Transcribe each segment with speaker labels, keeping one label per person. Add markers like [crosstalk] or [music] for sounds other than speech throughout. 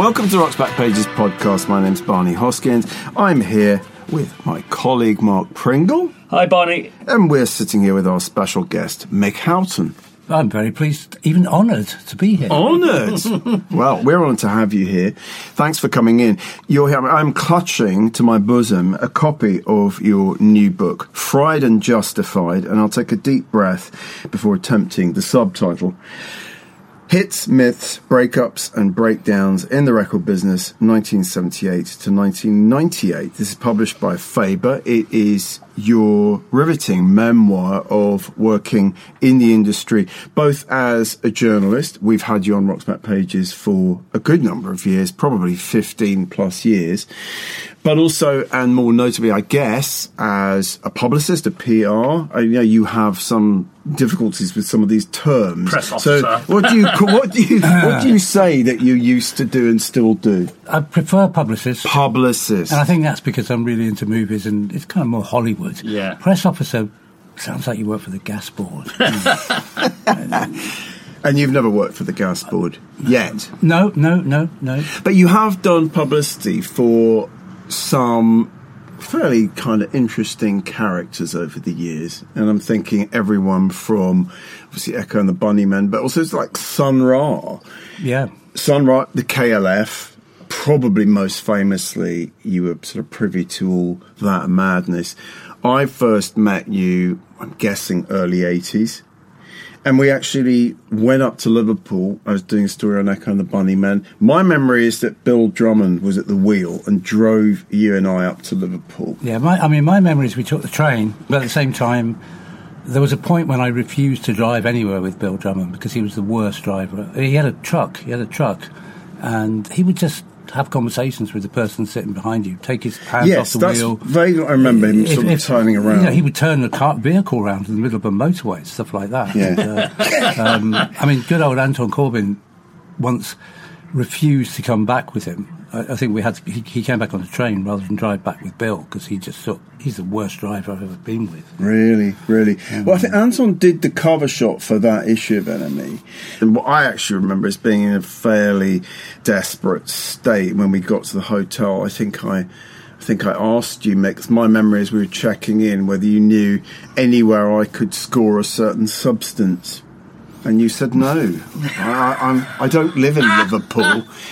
Speaker 1: Welcome to Rock's Back Pages podcast. My name's Barney Hoskyns. I'm here with my colleague Mark Pringle,
Speaker 2: Hi, Barney.
Speaker 1: and we're sitting here with our special guest, Mick Houghton.
Speaker 3: I'm very pleased, even honoured to be here.
Speaker 1: Honoured. [laughs] well, we're honoured to have you here. Thanks for coming in. You're here. I'm clutching to my bosom a copy of your new book, Fried and Justified, and I'll take a deep breath before attempting the subtitle. Hits, myths, breakups, and breakdowns in the record business, 1978 to 1998. This is published by Faber. It is your riveting memoir of working in the industry, both as a journalist. We've had you on Rock's Back Pages for a good number of years, probably 15 plus years, but also, and more notably, I guess, as a publicist, a PR. I, you know, you have some difficulties with some of these terms.
Speaker 2: Press
Speaker 1: So,
Speaker 2: officer.
Speaker 1: what do you [laughs] what do you what do you say that you used to do and still do?
Speaker 3: I prefer publicist.
Speaker 1: Publicist.
Speaker 3: and I think that's because I'm really into movies and it's kind of more Hollywood.
Speaker 2: Yeah.
Speaker 3: Press officer sounds like you work for the gas board. [laughs]
Speaker 1: And you've never worked for the gas board yet.
Speaker 3: no, no, no, no.
Speaker 1: But you have done publicity for some fairly kind of interesting characters over the years. And I'm thinking everyone from obviously Echo and the Bunnymen, but also it's like Sun Ra.
Speaker 3: Yeah.
Speaker 1: Sun Ra, the KLF, probably most famously, you were sort of privy to all that madness. I first met you, I'm guessing, early 80s. And we actually went up to Liverpool. I was doing a story on Echo and the Bunnymen. My memory is that Bill Drummond was at the wheel and drove you and I up to Liverpool.
Speaker 3: Yeah, my, I mean, my memory is we took the train, but at the same time, there was a point when I refused to drive anywhere with Bill Drummond because he was the worst driver. He had a truck, he had a truck, and he would just have conversations with the person sitting behind you, take his hands
Speaker 1: yes,
Speaker 3: off the wheel.
Speaker 1: vaguely. I remember him
Speaker 3: If-
Speaker 1: sort of
Speaker 3: if-
Speaker 1: turning around.
Speaker 3: You know, he would turn the car, vehicle around in the middle of a motorway, stuff like that.
Speaker 1: Yeah.
Speaker 3: And, uh, [laughs] um, I mean, good old Anton Corbijn once refused to come back with him. I, I think we had to, he, he came back on the train rather than drive back with Bill because he just thought he's the worst driver I've ever been with.
Speaker 1: Really, really. Well, I think Anton did the cover shot for that issue of NME. And what I actually remember is being in a fairly desperate state when we got to the hotel. I think I. I think I asked you, Mick, my memory is we were checking in whether you knew anywhere I could score a certain substance. And you said no. I, I'm, I don't live in Liverpool,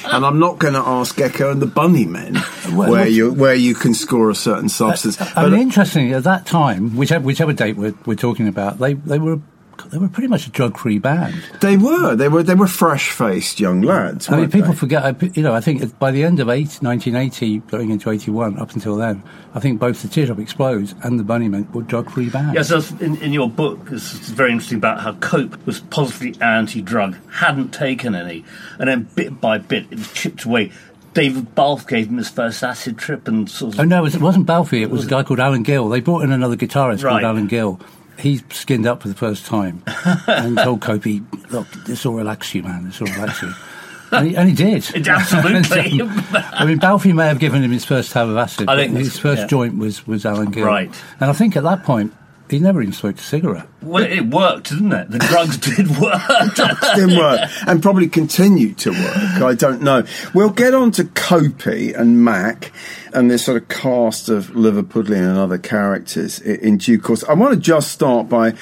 Speaker 1: and I'm not going to ask Echo and the Bunnymen
Speaker 3: Well,
Speaker 1: where you where you can score a certain substance.
Speaker 3: I mean, interestingly, at that time, whichever, whichever date we're, we're talking about, they, they were they were pretty much a drug-free band.
Speaker 1: They were. They were. They were fresh-faced young lads.
Speaker 3: I mean, people
Speaker 1: they?
Speaker 3: forget. I- You know, I think by the end of eight, 1980, going into 81, up until then, I think both the Teardrop Explodes and the Bunnymen were drug-free bands.
Speaker 2: Yes, that's in, in your book, it's very interesting about how Cope was positively anti-drug, hadn't taken any, and then bit by bit it was chipped away. David Balfe gave him his first acid trip and sort of
Speaker 3: Oh no, it, was, it wasn't Balfe. It was a guy called Alan Gill. They brought in another guitarist
Speaker 2: Right.
Speaker 3: called Alan Gill. He skinned up for the first time [laughs] and told Copey, "Look, this will relax you, man. This will relax you." [laughs] And he, and he did.
Speaker 2: Absolutely. [laughs]
Speaker 3: Um, I mean, Balfe may have given him his first tab of acid.
Speaker 2: I think
Speaker 3: his first
Speaker 2: yeah.
Speaker 3: joint was was Alan Gill.
Speaker 2: Right.
Speaker 3: And I think at that point he never even smoked a cigarette.
Speaker 2: well, it worked, didn't it? The drugs [laughs] did work. [laughs]
Speaker 1: didn't work and probably continue to work. I don't know. We'll get on to Copey and Mac and this sort of cast of Liverpudlian and other characters in due course. I want to just start by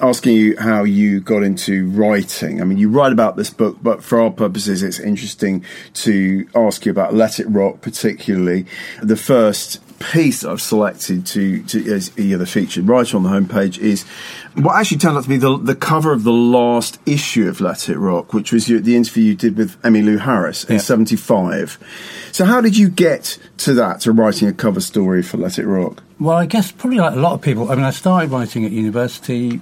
Speaker 1: asking you how you got into writing. I mean, you write about this book, but for our purposes, it's interesting to ask you about Let It Rock, particularly the first piece I've selected to, to as featured right on the homepage is what actually turned out to be the, the cover of the last issue of Let It Rock, which was the interview you did with Emmylou Harris in
Speaker 3: Yeah.
Speaker 1: 75. So how did you get to that, to writing a cover story for Let It Rock?
Speaker 3: Well, I guess probably like a lot of people. I mean, I started writing at university,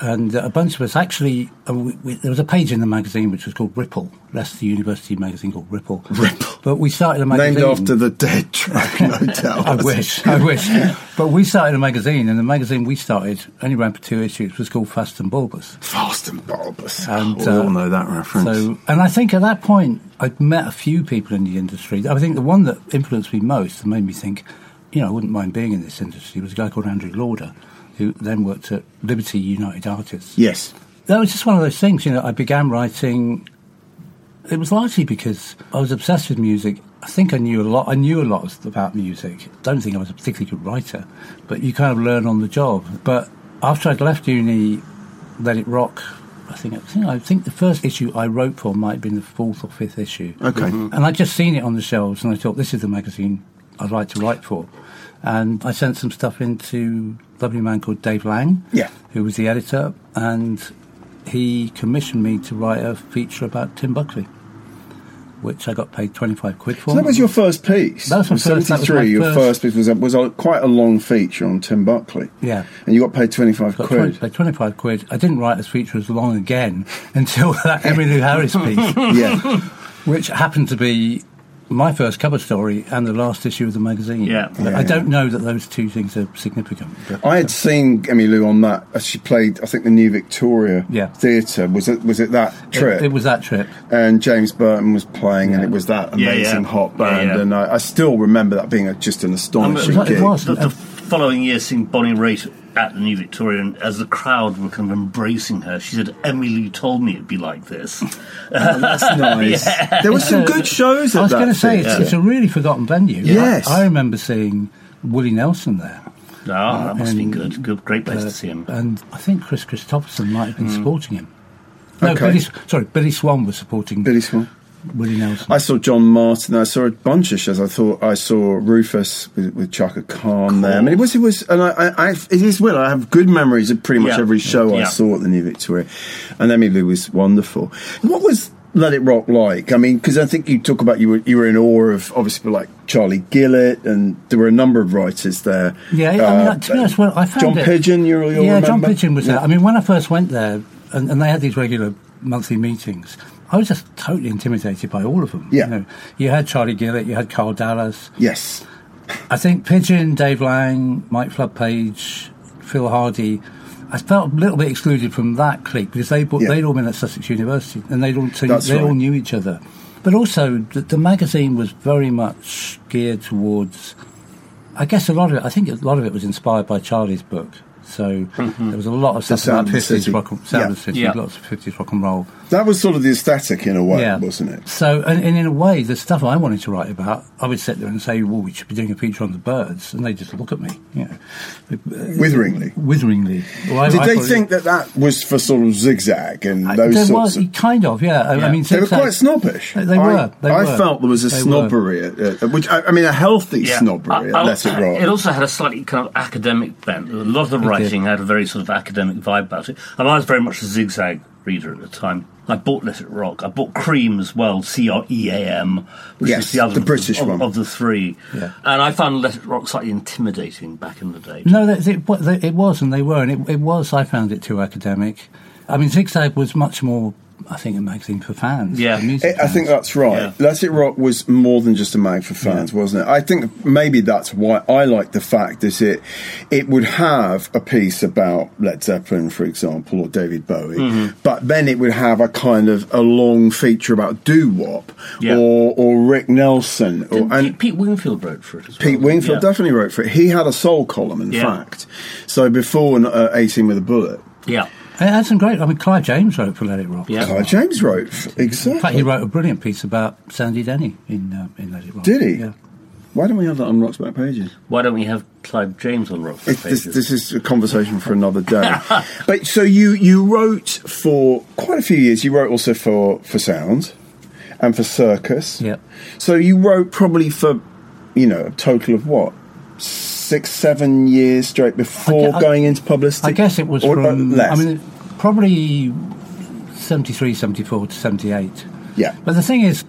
Speaker 3: and uh, a bunch of us actually. Uh, we, we, there was a page in the magazine which was called Ripple, Leicester University magazine called Ripple.
Speaker 1: Ripple.
Speaker 3: But we started a magazine
Speaker 1: Named after the dead track, no [laughs] doubt.
Speaker 3: I wish, I wish. But we started a magazine, and the magazine we started only ran for two issues. Was called Fast and Bulbous.
Speaker 1: Fast and bulbous.
Speaker 3: And,
Speaker 1: we
Speaker 3: uh,
Speaker 1: all know that reference.
Speaker 3: So, and I think at that point, I'd met a few people in the industry. I think the one that influenced me most and made me think, you know, I wouldn't mind being in this industry was a guy called Andrew Lauder, who then worked at Liberty United Artists.
Speaker 1: yes.
Speaker 3: That was just one of those things, you know. I began writing it was largely because I was obsessed with music. I think I knew a lot. I knew a lot about music. Don't think I was a particularly good writer, but you kind of learn on the job. But after I'd left uni, Let It Rock. I think I think I think the first issue I wrote for might have been the fourth or fifth issue.
Speaker 1: Okay. Mm-hmm.
Speaker 3: And I'd just seen it on the shelves, and I thought this is the magazine I'd like to write for. And I sent some stuff into lovely man called Dave Laing,
Speaker 1: Yeah.
Speaker 3: who was the editor, and he commissioned me to write a feature about Tim Buckley, which I got paid 25 quid for.
Speaker 1: So that was your first piece.
Speaker 3: That was my first- that was
Speaker 1: 73, your
Speaker 3: first-
Speaker 1: first piece was, a, was a, quite a long feature on Tim Buckley.
Speaker 3: Yeah.
Speaker 1: And you got paid 25
Speaker 3: Got
Speaker 1: quid.
Speaker 3: 20, paid 25 quid. I didn't write this feature as long again [laughs] until [laughs] that Emmylou Harris piece, [laughs]
Speaker 1: yeah.
Speaker 3: which happened to be my first cover story and the last issue of the magazine.
Speaker 2: Yeah.
Speaker 3: I don't know that those two things are significant. But
Speaker 1: I had seen Emmylou on that. as She played, I think, the New Victoria
Speaker 3: Yeah.
Speaker 1: Theatre. Was it? Was it that trip?
Speaker 3: It, it was that trip.
Speaker 1: and James Burton was playing, and it was that amazing
Speaker 2: yeah.
Speaker 1: hot band.
Speaker 2: yeah.
Speaker 1: And I, I still remember that being a, just an
Speaker 2: Um,
Speaker 1: astonishing
Speaker 3: it was- it was.
Speaker 2: The, the following year, seeing Bonnie Raitt at the New Victorian as the crowd were kind of embracing her, she said, "Emmylou told me it'd be like this." [laughs]
Speaker 1: That's [laughs] nice. There were some good shows at
Speaker 3: I was going to say, it's,
Speaker 1: theatre.
Speaker 3: it's a really forgotten venue.
Speaker 1: Yes.
Speaker 3: I, I remember seeing Willie Nelson there.
Speaker 2: Oh, that must be
Speaker 3: And,
Speaker 2: good. Good, great place
Speaker 3: Uh,
Speaker 2: to see him.
Speaker 3: And I think Kris Kristofferson might have been supporting him. No,
Speaker 1: Okay.
Speaker 3: Billy, sorry, Billy Swan was supporting
Speaker 1: Billy Swan.
Speaker 3: Willie Nelson.
Speaker 1: I saw John Martyn. I saw a bunch of shows. I thought I saw Rufus with, with Chaka Khan there. I mean, it was it was, and I, I, I it is weird. I have good memories of pretty much
Speaker 2: Yeah.
Speaker 1: every show I saw at the New Victoria, and Emmylou was wonderful. What was Let It Rock like? I mean, because I think you talk about you were you were in awe of obviously like Charlie Gillett, and there were a number of writers there.
Speaker 3: Yeah, I mean,
Speaker 1: Uh,
Speaker 3: to be honest, well, I found
Speaker 1: John
Speaker 3: it-
Speaker 1: Pidgeon. You'll, you'll
Speaker 3: yeah, John? Pidgeon was
Speaker 1: Yeah.
Speaker 3: there. I mean, when I first went there, and, and they had these regular monthly meetings, I was just totally intimidated by all of them.
Speaker 1: Yeah.
Speaker 3: You, know, you had Charlie Gillett, you had Karl Dallas.
Speaker 1: Yes.
Speaker 3: I think Pidgeon, Dave Laing, Mike Flood Page, Phil Hardy. I felt a little bit excluded from that clique because they
Speaker 1: Yeah.
Speaker 3: they'd all been at Sussex University and they'd all
Speaker 1: That's
Speaker 3: they all
Speaker 1: right.
Speaker 3: knew each other. But also, the, the magazine was very much geared towards. I guess a lot of it. I think a lot of it was inspired by Charlie's book. So mm-hmm. there was a lot of stuff
Speaker 1: Sound
Speaker 3: about fifties rock, and- sound
Speaker 1: Yeah.
Speaker 3: of the city,
Speaker 2: Yeah.
Speaker 3: lots of fifties rock and roll.
Speaker 1: That was sort of the aesthetic in a way,
Speaker 3: Yeah.
Speaker 1: wasn't it?
Speaker 3: So, and, and in a way, the stuff I wanted to write about, I would sit there and say, "Well, we should be doing a feature on the Byrds," and they just look at me, you know,
Speaker 1: Witheringly.
Speaker 3: witheringly. Well,
Speaker 1: Did
Speaker 3: I
Speaker 1: they
Speaker 3: thought it-
Speaker 1: think that that was for sort of zigzag and
Speaker 3: I-
Speaker 1: those
Speaker 3: there
Speaker 1: sorts
Speaker 3: was
Speaker 1: of?
Speaker 3: kind of, yeah. I- I
Speaker 2: Yeah.
Speaker 3: mean,
Speaker 1: They were quite snobbish.
Speaker 3: They- they
Speaker 1: I,
Speaker 3: were, they
Speaker 1: I
Speaker 3: were.
Speaker 1: felt there was a
Speaker 3: They
Speaker 1: snobbery, at, at, which I, I mean, a healthy snobbery
Speaker 2: I-
Speaker 1: at
Speaker 2: I-
Speaker 1: Let It Rock.
Speaker 2: It also had a slightly kind of academic bent. A lot of the writing had a very sort of academic vibe about it. And I was very much a zigzag reader at the time. I bought Let It Rock. I bought Cream as well, C R E A M, which
Speaker 1: Yes,
Speaker 2: is the other
Speaker 1: the
Speaker 2: of
Speaker 1: British
Speaker 2: of,
Speaker 1: one.
Speaker 2: of the three.
Speaker 3: Yeah.
Speaker 2: And I found Let It Rock slightly intimidating back in the day.
Speaker 3: No, that- it, they- it was, and they were, and it, it was. I found it too academic. I mean, Zigzag was much more, I think, a magazine for fans.
Speaker 2: Yeah.
Speaker 3: for music
Speaker 1: I I think that's right.
Speaker 2: Yeah.
Speaker 1: Let It Rock was more than just a mag for fans, wasn't it? I think maybe that's why I like the fact that it it would have a piece about Led Zeppelin, for example, or David Bowie,
Speaker 2: Mm-hmm.
Speaker 1: but then it would have a kind of a long feature about doo wop
Speaker 2: Yeah.
Speaker 1: or or Rick Nelson, or,
Speaker 2: Didn't
Speaker 1: and
Speaker 2: Pete, Pete Wingfield wrote for it as well.
Speaker 1: Pete Wingfield
Speaker 2: Yeah.
Speaker 1: definitely wrote for it. He had a soul column, in
Speaker 2: Yeah.
Speaker 1: fact. So before uh, 18 with a Bullet,
Speaker 2: Yeah.
Speaker 3: It had some great. I mean, Clive James wrote for Let It Rock.
Speaker 2: Yeah.
Speaker 1: Clive James wrote exactly.
Speaker 3: In fact, he wrote a brilliant piece about Sandy Denny in uh, in Let It Rock.
Speaker 1: Did he?
Speaker 3: Yeah.
Speaker 1: Why don't we have that on Rock's back pages?
Speaker 2: Why don't we have Clive James on Rock
Speaker 1: It, this,
Speaker 2: Pages?
Speaker 1: this is a conversation for another day. [laughs] but so you you wrote for quite a few years. You wrote also for for Sound and for Circus.
Speaker 3: Yeah.
Speaker 1: So you wrote probably for you know a total of what six seven years straight before
Speaker 3: I gue- I-
Speaker 1: going into publicity.
Speaker 3: I guess it was
Speaker 1: Or, uh,
Speaker 3: from.
Speaker 1: less.
Speaker 3: I mean, probably 73, 74 to 78.
Speaker 1: yeah.
Speaker 3: But the thing is,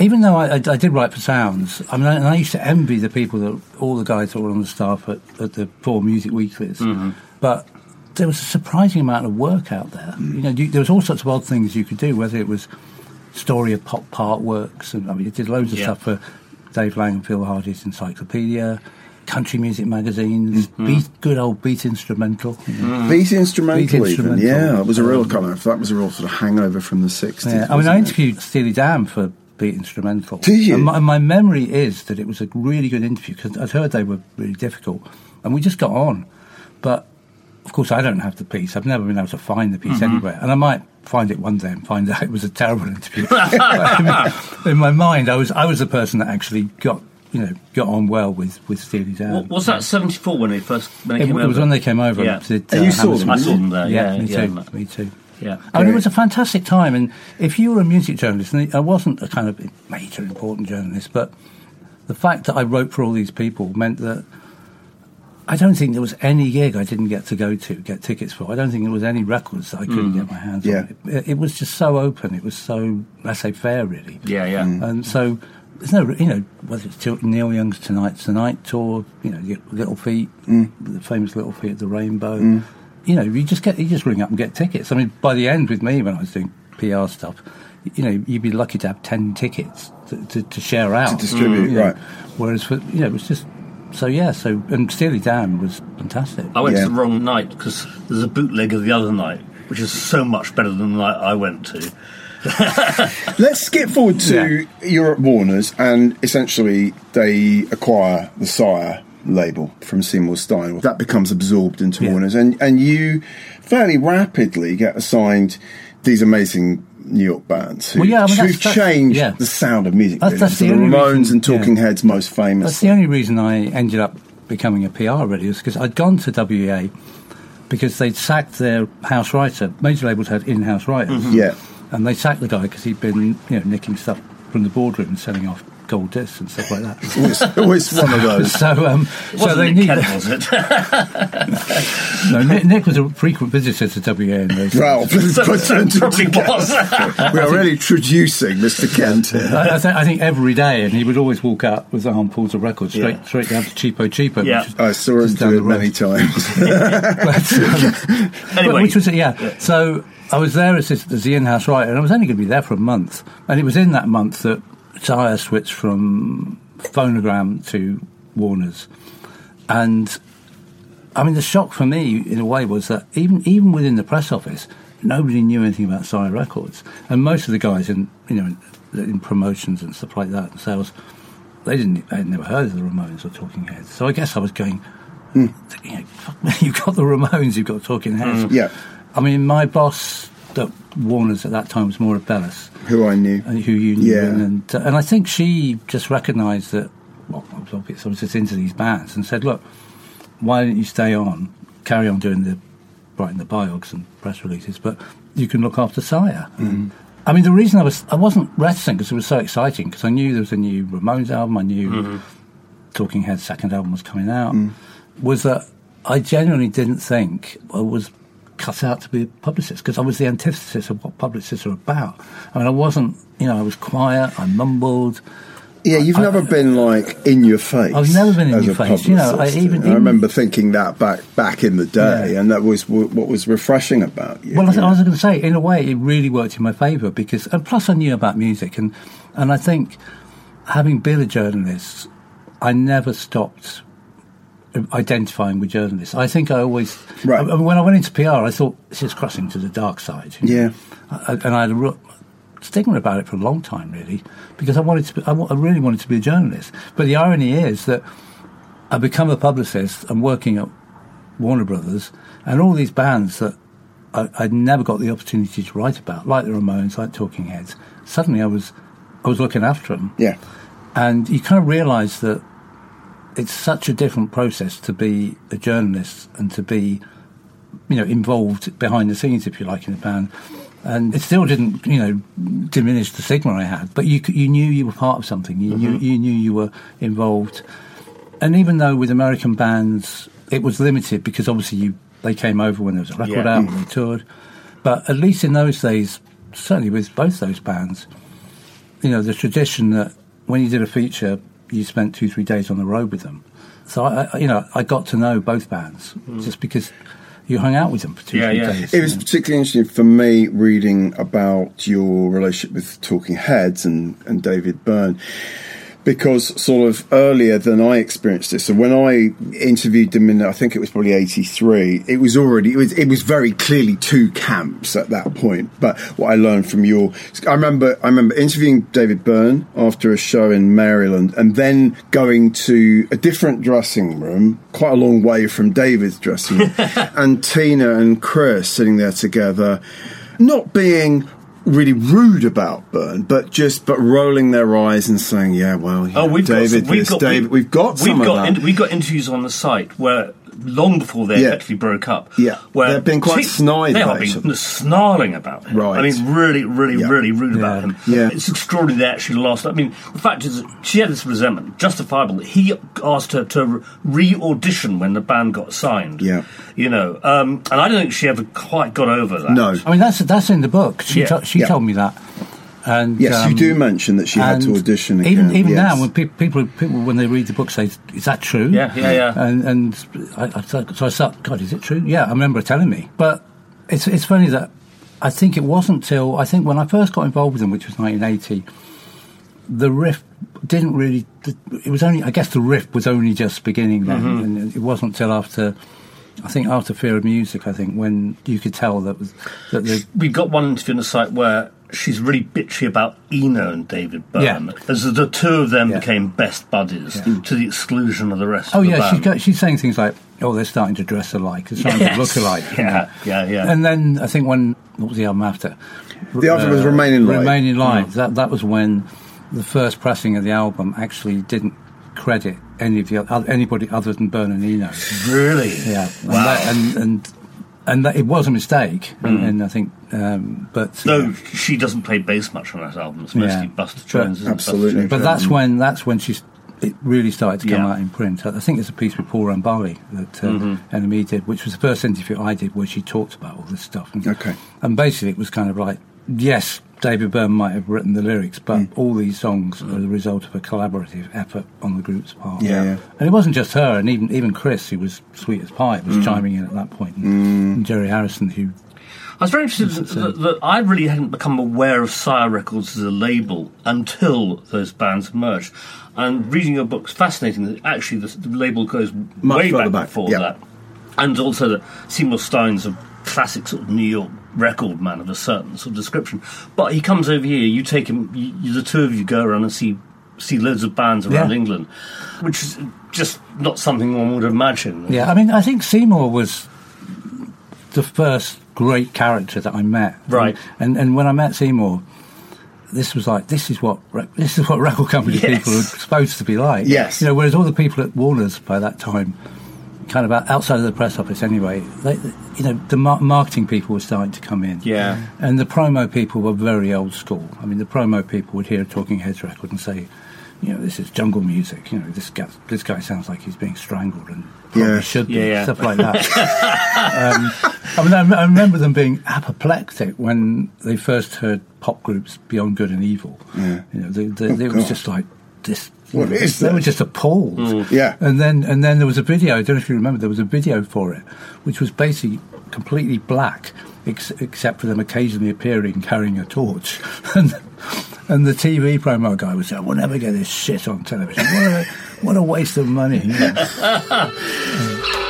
Speaker 3: even though I, I, I did write for Sounds, I mean, and I used to envy the people that all the guys that were on the staff at, at the four music weeklies. But there was a surprising amount of work out there. You know, you, there was all sorts of odd things you could do, whether it was story of pop part works, and I mean, it did loads of
Speaker 2: Yeah.
Speaker 3: stuff for Dave Laing and Phil Hardy's Encyclopedia. Country music magazines, mm-hmm. beat, good old beat instrumental. you know.
Speaker 1: Beat instrumental,
Speaker 3: Beat
Speaker 1: even. Yeah, it was a real kind of that was a real sort of hangover from the sixties.
Speaker 3: Yeah, I mean, I interviewed Steely Dan for Beat Instrumental.
Speaker 1: Did you?
Speaker 3: And my, and my memory is that it was a really good interview because I'd heard they were really difficult, and we just got on. But of course, I don't have the piece. I've never been able to find the piece mm-hmm. anywhere, and I might find it one day and find [laughs] out it was a terrible interview. [laughs] in my mind, I was I was the person that actually got you know got on well with with Steely Dan.
Speaker 2: What, was that 74 when they first when they
Speaker 3: it,
Speaker 2: came
Speaker 3: it
Speaker 2: over?
Speaker 3: was when they came over.
Speaker 2: Yeah.
Speaker 3: and did,
Speaker 1: And you saw them,
Speaker 2: I saw them there. Yeah,
Speaker 3: me
Speaker 2: yeah,
Speaker 3: too.
Speaker 2: yeah.
Speaker 3: Me too.
Speaker 2: Yeah.
Speaker 3: I mean, it was a fantastic time, and if you were a music journalist, and I wasn't a kind of major important journalist, but the fact that I wrote for all these people meant that I don't think there was any gig I didn't get to go to, get tickets for. I don't think there was any records that I couldn't
Speaker 2: Mm.
Speaker 3: get my hands
Speaker 1: Yeah.
Speaker 3: on. It, it was just so open. It was so laissez-faire, really.
Speaker 2: Yeah, yeah.
Speaker 3: And so there's no, you know, whether it's Neil Young's Tonight Tonight tour, you know, Little Feat, mm. the famous Little Feat at the Rainbow. Mm. You know, you just get you just ring up and get tickets. I mean, by the end with me when I was doing PR stuff, you know, you'd be lucky to have ten tickets to, to, to share out
Speaker 1: To distribute,
Speaker 3: you know.
Speaker 1: right.
Speaker 3: Whereas for you know, it was just so yeah. So and Steely Dan was fantastic.
Speaker 2: I went
Speaker 1: Yeah.
Speaker 2: to the wrong night because there's a bootleg of the other night, which is so much better than the night I went to.
Speaker 1: Let's skip forward to you're at Warner's, and essentially they acquire the Sire label from Seymour Stein. That becomes absorbed into
Speaker 3: Yeah.
Speaker 1: Warner's, and and you fairly rapidly get assigned these amazing New York bands who,
Speaker 3: Well, yeah, I mean,
Speaker 1: who've
Speaker 3: that's- that's-
Speaker 1: changed
Speaker 3: yeah.
Speaker 1: the sound of music.
Speaker 3: That's- that's the
Speaker 1: the Ramones
Speaker 3: reason-
Speaker 1: and Talking
Speaker 3: yeah.
Speaker 1: Heads most famous.
Speaker 3: That's the only reason I ended up becoming a PR really is because I'd gone to WEA because they'd sacked their house writer. Major labels had in-house writers, mm-hmm.
Speaker 1: yeah.
Speaker 3: And they sacked the guy because he'd been you know nicking stuff from the boardroom and selling off gold discs and stuff like that. [laughs]
Speaker 1: Always, always one of those.
Speaker 3: so, um, so they
Speaker 2: Nick
Speaker 3: need.
Speaker 2: Kent, was it? [laughs]
Speaker 3: No, Nick, Nick was a frequent visitor to WEA in those.
Speaker 1: Well, please put two
Speaker 2: Probably was.
Speaker 1: We are really introducing Mr. Kent here.
Speaker 3: I, I, th- I think every day, and he would always walk out with armfuls of records straight
Speaker 2: Yeah.
Speaker 3: straight down to Cheapo Cheapo.
Speaker 2: Yeah.
Speaker 3: is
Speaker 1: I saw him do
Speaker 3: the
Speaker 1: it
Speaker 3: road.
Speaker 1: many times. [laughs]
Speaker 3: But, um,
Speaker 2: Anyway.
Speaker 3: which was yeah. So I was there as, as the in-house writer, and I was only going to be there for a month. And it was in that month that Sire switched from Phonogram to Warner's, and I mean the shock for me in a way was that even even within the press office, nobody knew anything about Sire Records, and most of the guys in you know in, in promotions and stuff like that and sales. They didn't. They'd never heard of the Ramones or Talking Heads. So I guess I was going. Hmm. You know, fuck [laughs] me, you've got the Ramones, you've got Talking Heads. Hmm.
Speaker 1: Yeah.
Speaker 3: I mean, my boss at Warner's at that time was Moira Bellas,
Speaker 1: Who I knew.
Speaker 3: and who you knew,
Speaker 1: Yeah.
Speaker 3: and uh, and I think she just recognised that. Well, I was obvious. I was just into these bands, and said, "Look, why don't you stay on, carry on doing the writing the biogs and press releases, but you can look after Sire."
Speaker 1: Mm-hmm.
Speaker 3: I mean, the reason I was I wasn't reticent because it was so exciting because I knew there was a new Ramones album, I knew Talking Heads' second album was coming out,
Speaker 1: Mm.
Speaker 3: was that I genuinely didn't think I was cut out to be a publicist because I was the antithesis of what publicists are about. I mean, I wasn't, you know, I was quiet, I mumbled.
Speaker 1: Yeah, you've never been like in your face.
Speaker 3: I've never been in your face, you know, I
Speaker 1: publicist.
Speaker 3: even-
Speaker 1: I
Speaker 3: even-
Speaker 1: remember thinking that back back in the day,
Speaker 3: Yeah.
Speaker 1: and that was w- what was refreshing about you.
Speaker 3: Well, I, th- I was going to say, in a way, it really worked in my favour because, and plus, I knew about music, and and I think having been a journalist, I never stopped Um, identifying with journalists. I think I always,
Speaker 1: Right.
Speaker 3: I, when I went into PR, I thought this is crossing to the dark side.
Speaker 1: Yeah.
Speaker 3: I, and I had a real stigma about it for a long time, really, because I wanted to. Be, I, I really wanted to be a journalist. But the irony is that I become a publicist. I'm working at Warner Brothers, and all these bands that I, I'd never got the opportunity to write about, like the Ramones, like Talking Heads. Suddenly, I was I was looking after them,
Speaker 1: yeah,
Speaker 3: and you kind of realise that it's such a different process to be a journalist and to be, you know, involved behind the scenes, if you like, in a band. And it still didn't, you know, diminish the stigma I had. But you you knew you were part of something. You knew mm-hmm. you knew you were involved. And even though with American bands it was limited because obviously you they came over when there was a record
Speaker 2: Yeah.
Speaker 3: out when mm-hmm. they toured. But at least in those days, certainly with both those bands, you know, the tradition that when you did a feature, you spent two, three days on the road with them. So, I, I, you know, I got to know both bands mm. just because you hung out with them for two,
Speaker 2: Yeah,
Speaker 3: three
Speaker 2: yeah.
Speaker 3: days.
Speaker 1: it was particularly interesting for me reading about your relationship with Talking Heads and and David Byrne. Because sort of earlier than I experienced this. So when I interviewed them in, I think it was probably '83, it was already it was it was very clearly two camps at that point. But what I learned from your, I remember I remember interviewing David Byrne after a show in Maryland, and then going to a different dressing room, quite a long way from David's dressing room, [laughs] and Tina and Chris sitting there together, not being really rude about Byrne, but just but rolling their eyes and saying, "Yeah, well,
Speaker 2: Oh, we've
Speaker 1: David,
Speaker 2: got, we've
Speaker 1: this,
Speaker 2: got,
Speaker 1: David, we've got some
Speaker 2: we've
Speaker 1: of
Speaker 2: got
Speaker 1: that."
Speaker 2: we've got interviews on the site where long before they
Speaker 1: Yeah.
Speaker 2: actually broke up.
Speaker 1: Yeah.
Speaker 2: where
Speaker 1: They've been quite
Speaker 2: Ti-
Speaker 1: snide
Speaker 2: They
Speaker 1: about
Speaker 2: have been snarling about him.
Speaker 1: Right.
Speaker 2: I mean, really, really,
Speaker 1: Yeah.
Speaker 2: really rude about him.
Speaker 1: Yeah.
Speaker 2: It's extraordinary they actually lost. I mean, the fact is, she had this resentment, justifiable. That he asked her to re-audition when the band got signed.
Speaker 1: Yeah.
Speaker 2: you know, um, and I don't think she ever quite got over that.
Speaker 1: No.
Speaker 3: I mean, that's that's in the book. She
Speaker 2: Yeah.
Speaker 3: to- she
Speaker 1: Yeah.
Speaker 3: told me that. And
Speaker 1: Yes, you
Speaker 3: um,
Speaker 1: do mention that she had to audition again.
Speaker 3: Even even
Speaker 1: yes.
Speaker 3: now, when pe- people people when they read the book say, "Is that true?"
Speaker 2: Yeah, yeah, yeah.
Speaker 3: And and I, I, thought- so I thought, God, is it true? Yeah, I remember her telling me. But it's it's funny that I think it wasn't till I think when I first got involved with them, which was 1980, the riff didn't really. It was only I guess the riff was only just beginning then,
Speaker 2: Mm-hmm.
Speaker 3: and it wasn't till after. I think after Fear of Music, I think when you could tell that was that the
Speaker 2: we got one interview on the site where she's really bitchy about Eno and David Byrne.
Speaker 3: Yeah.
Speaker 2: As the two of them
Speaker 3: Yeah.
Speaker 2: became best buddies to the exclusion of the rest
Speaker 3: Oh
Speaker 2: of the
Speaker 3: yeah,
Speaker 2: band.
Speaker 3: she's, got, she's saying things like, "Oh, they're starting to dress alike, they're starting
Speaker 2: Yes.
Speaker 3: to look alike." you [laughs]
Speaker 2: Yeah,
Speaker 3: know.
Speaker 2: yeah, yeah.
Speaker 3: And then I think when what was the album after?
Speaker 1: The other was Remain in Light.
Speaker 3: Remain in Light.
Speaker 2: Mm.
Speaker 3: That that was when the first pressing of the album actually didn't credit any of the anybody other than Byrne and Eno.
Speaker 2: really?
Speaker 3: Yeah,
Speaker 2: Wow.
Speaker 3: and that, and, and and that it was a mistake, and, and I think, um, but
Speaker 2: Mm. No, she doesn't play bass much on that album. It's mostly
Speaker 3: Yeah.
Speaker 2: Busta
Speaker 3: But-
Speaker 2: Jones. isn't?
Speaker 1: Absolutely.
Speaker 2: Busta
Speaker 3: But that's when that's when she's it really started to come
Speaker 2: Yeah.
Speaker 3: out in print. I think there's a piece with Paul Rambali that uh,
Speaker 2: Mm-hmm.
Speaker 3: NME did, which was the first interview I did where she talked about all this stuff. And,
Speaker 1: Okay.
Speaker 3: and basically it was kind of like, yes, David Byrne might have written the lyrics, but
Speaker 1: Mm.
Speaker 3: all these songs are the result of a collaborative effort on the group's part.
Speaker 1: Yeah, yeah.
Speaker 3: And it wasn't just her, and even even Chris, who was sweet as pie, was
Speaker 1: Mm.
Speaker 3: chiming in at that point, and, and Jerry Harrison, who
Speaker 2: I was very interested that, that, that I really hadn't become aware of Sire Records as a label until those bands emerged. And reading your book's fascinating that actually the, the label goes
Speaker 1: Much
Speaker 2: way
Speaker 1: further
Speaker 2: back,
Speaker 1: back,
Speaker 2: before
Speaker 1: yeah.
Speaker 2: that. And also that Seymour Stein's a classic sort of New York record man of a certain sort of description. But he comes over here, you take him, you, the two of you go around and see see loads of bands around
Speaker 3: Yeah.
Speaker 2: England, which is just not something one would imagine.
Speaker 3: Yeah, I mean, I think Seymour was the first great character that I met.
Speaker 2: Right.
Speaker 3: And and when I met Seymour, this was like this is what this is what [laughs] record company
Speaker 2: Yes.
Speaker 3: people are supposed to be like.
Speaker 1: Yes.
Speaker 3: You know, whereas all the people at Warner's by that time, kind of outside of the press office anyway, they, you know, the mar- marketing people were starting to come in.
Speaker 2: Yeah.
Speaker 3: And the promo people were very old school. I mean, the promo people would hear a Talking Heads record and say, you know, this is jungle music. You know, this guy, this guy sounds like he's being strangled and probably
Speaker 1: Yeah.
Speaker 3: should be
Speaker 2: Yeah, yeah.
Speaker 3: stuff like that. [laughs] um, I mean, I, I remember them being apoplectic when they first heard pop groups Beyond Good and Evil.
Speaker 1: Yeah.
Speaker 3: You know, they, they,
Speaker 1: Oh,
Speaker 3: it was
Speaker 1: God.
Speaker 3: just like this.
Speaker 1: What is
Speaker 3: they were just appalled. Mm.
Speaker 1: Yeah.
Speaker 3: And then and then there was a video. I don't know if you remember. There was a video for it, which was basically completely black, ex- except for them occasionally appearing carrying a torch. [laughs] and and the TV promo guy was saying, "We'll never get this shit on television. What a, what a waste of money." you [laughs]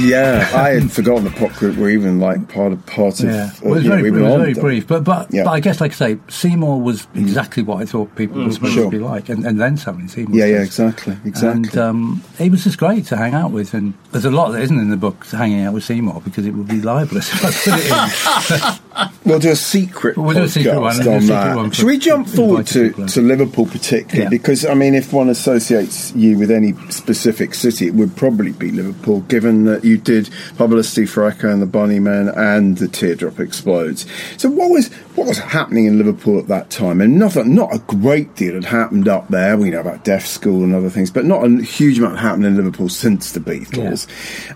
Speaker 1: Yeah, I had forgotten the pop group were even like part of part of.
Speaker 3: Yeah,
Speaker 1: uh,
Speaker 3: well, it was
Speaker 1: you know,
Speaker 3: very, it was very brief, but but,
Speaker 1: Yeah.
Speaker 3: but I guess, like I say, Seymour was mm. exactly what I thought people mm, were supposed
Speaker 1: Sure.
Speaker 3: to be like, and, and then something in Seymour.
Speaker 1: Yeah, yeah, exactly, exactly.
Speaker 3: And um, he was just great to hang out with, and there's a lot that isn't in the book hanging out with Seymour because it would be libelous if I put it in. [laughs]
Speaker 1: We'll do a secret
Speaker 3: We'll do a secret one,
Speaker 1: on
Speaker 3: secret one
Speaker 1: Should we jump forward to,
Speaker 3: people
Speaker 1: to Liverpool particularly?
Speaker 3: Yeah.
Speaker 1: Because, I mean, if one associates you with any specific city, it would probably be Liverpool, given that you did publicity for Echo and the Bunnymen and the Teardrop Explodes. So what was what was happening in Liverpool at that time? And nothing, not a great deal had happened up there. We know about Deaf School and other things, but not a huge amount happened in Liverpool since the Beatles.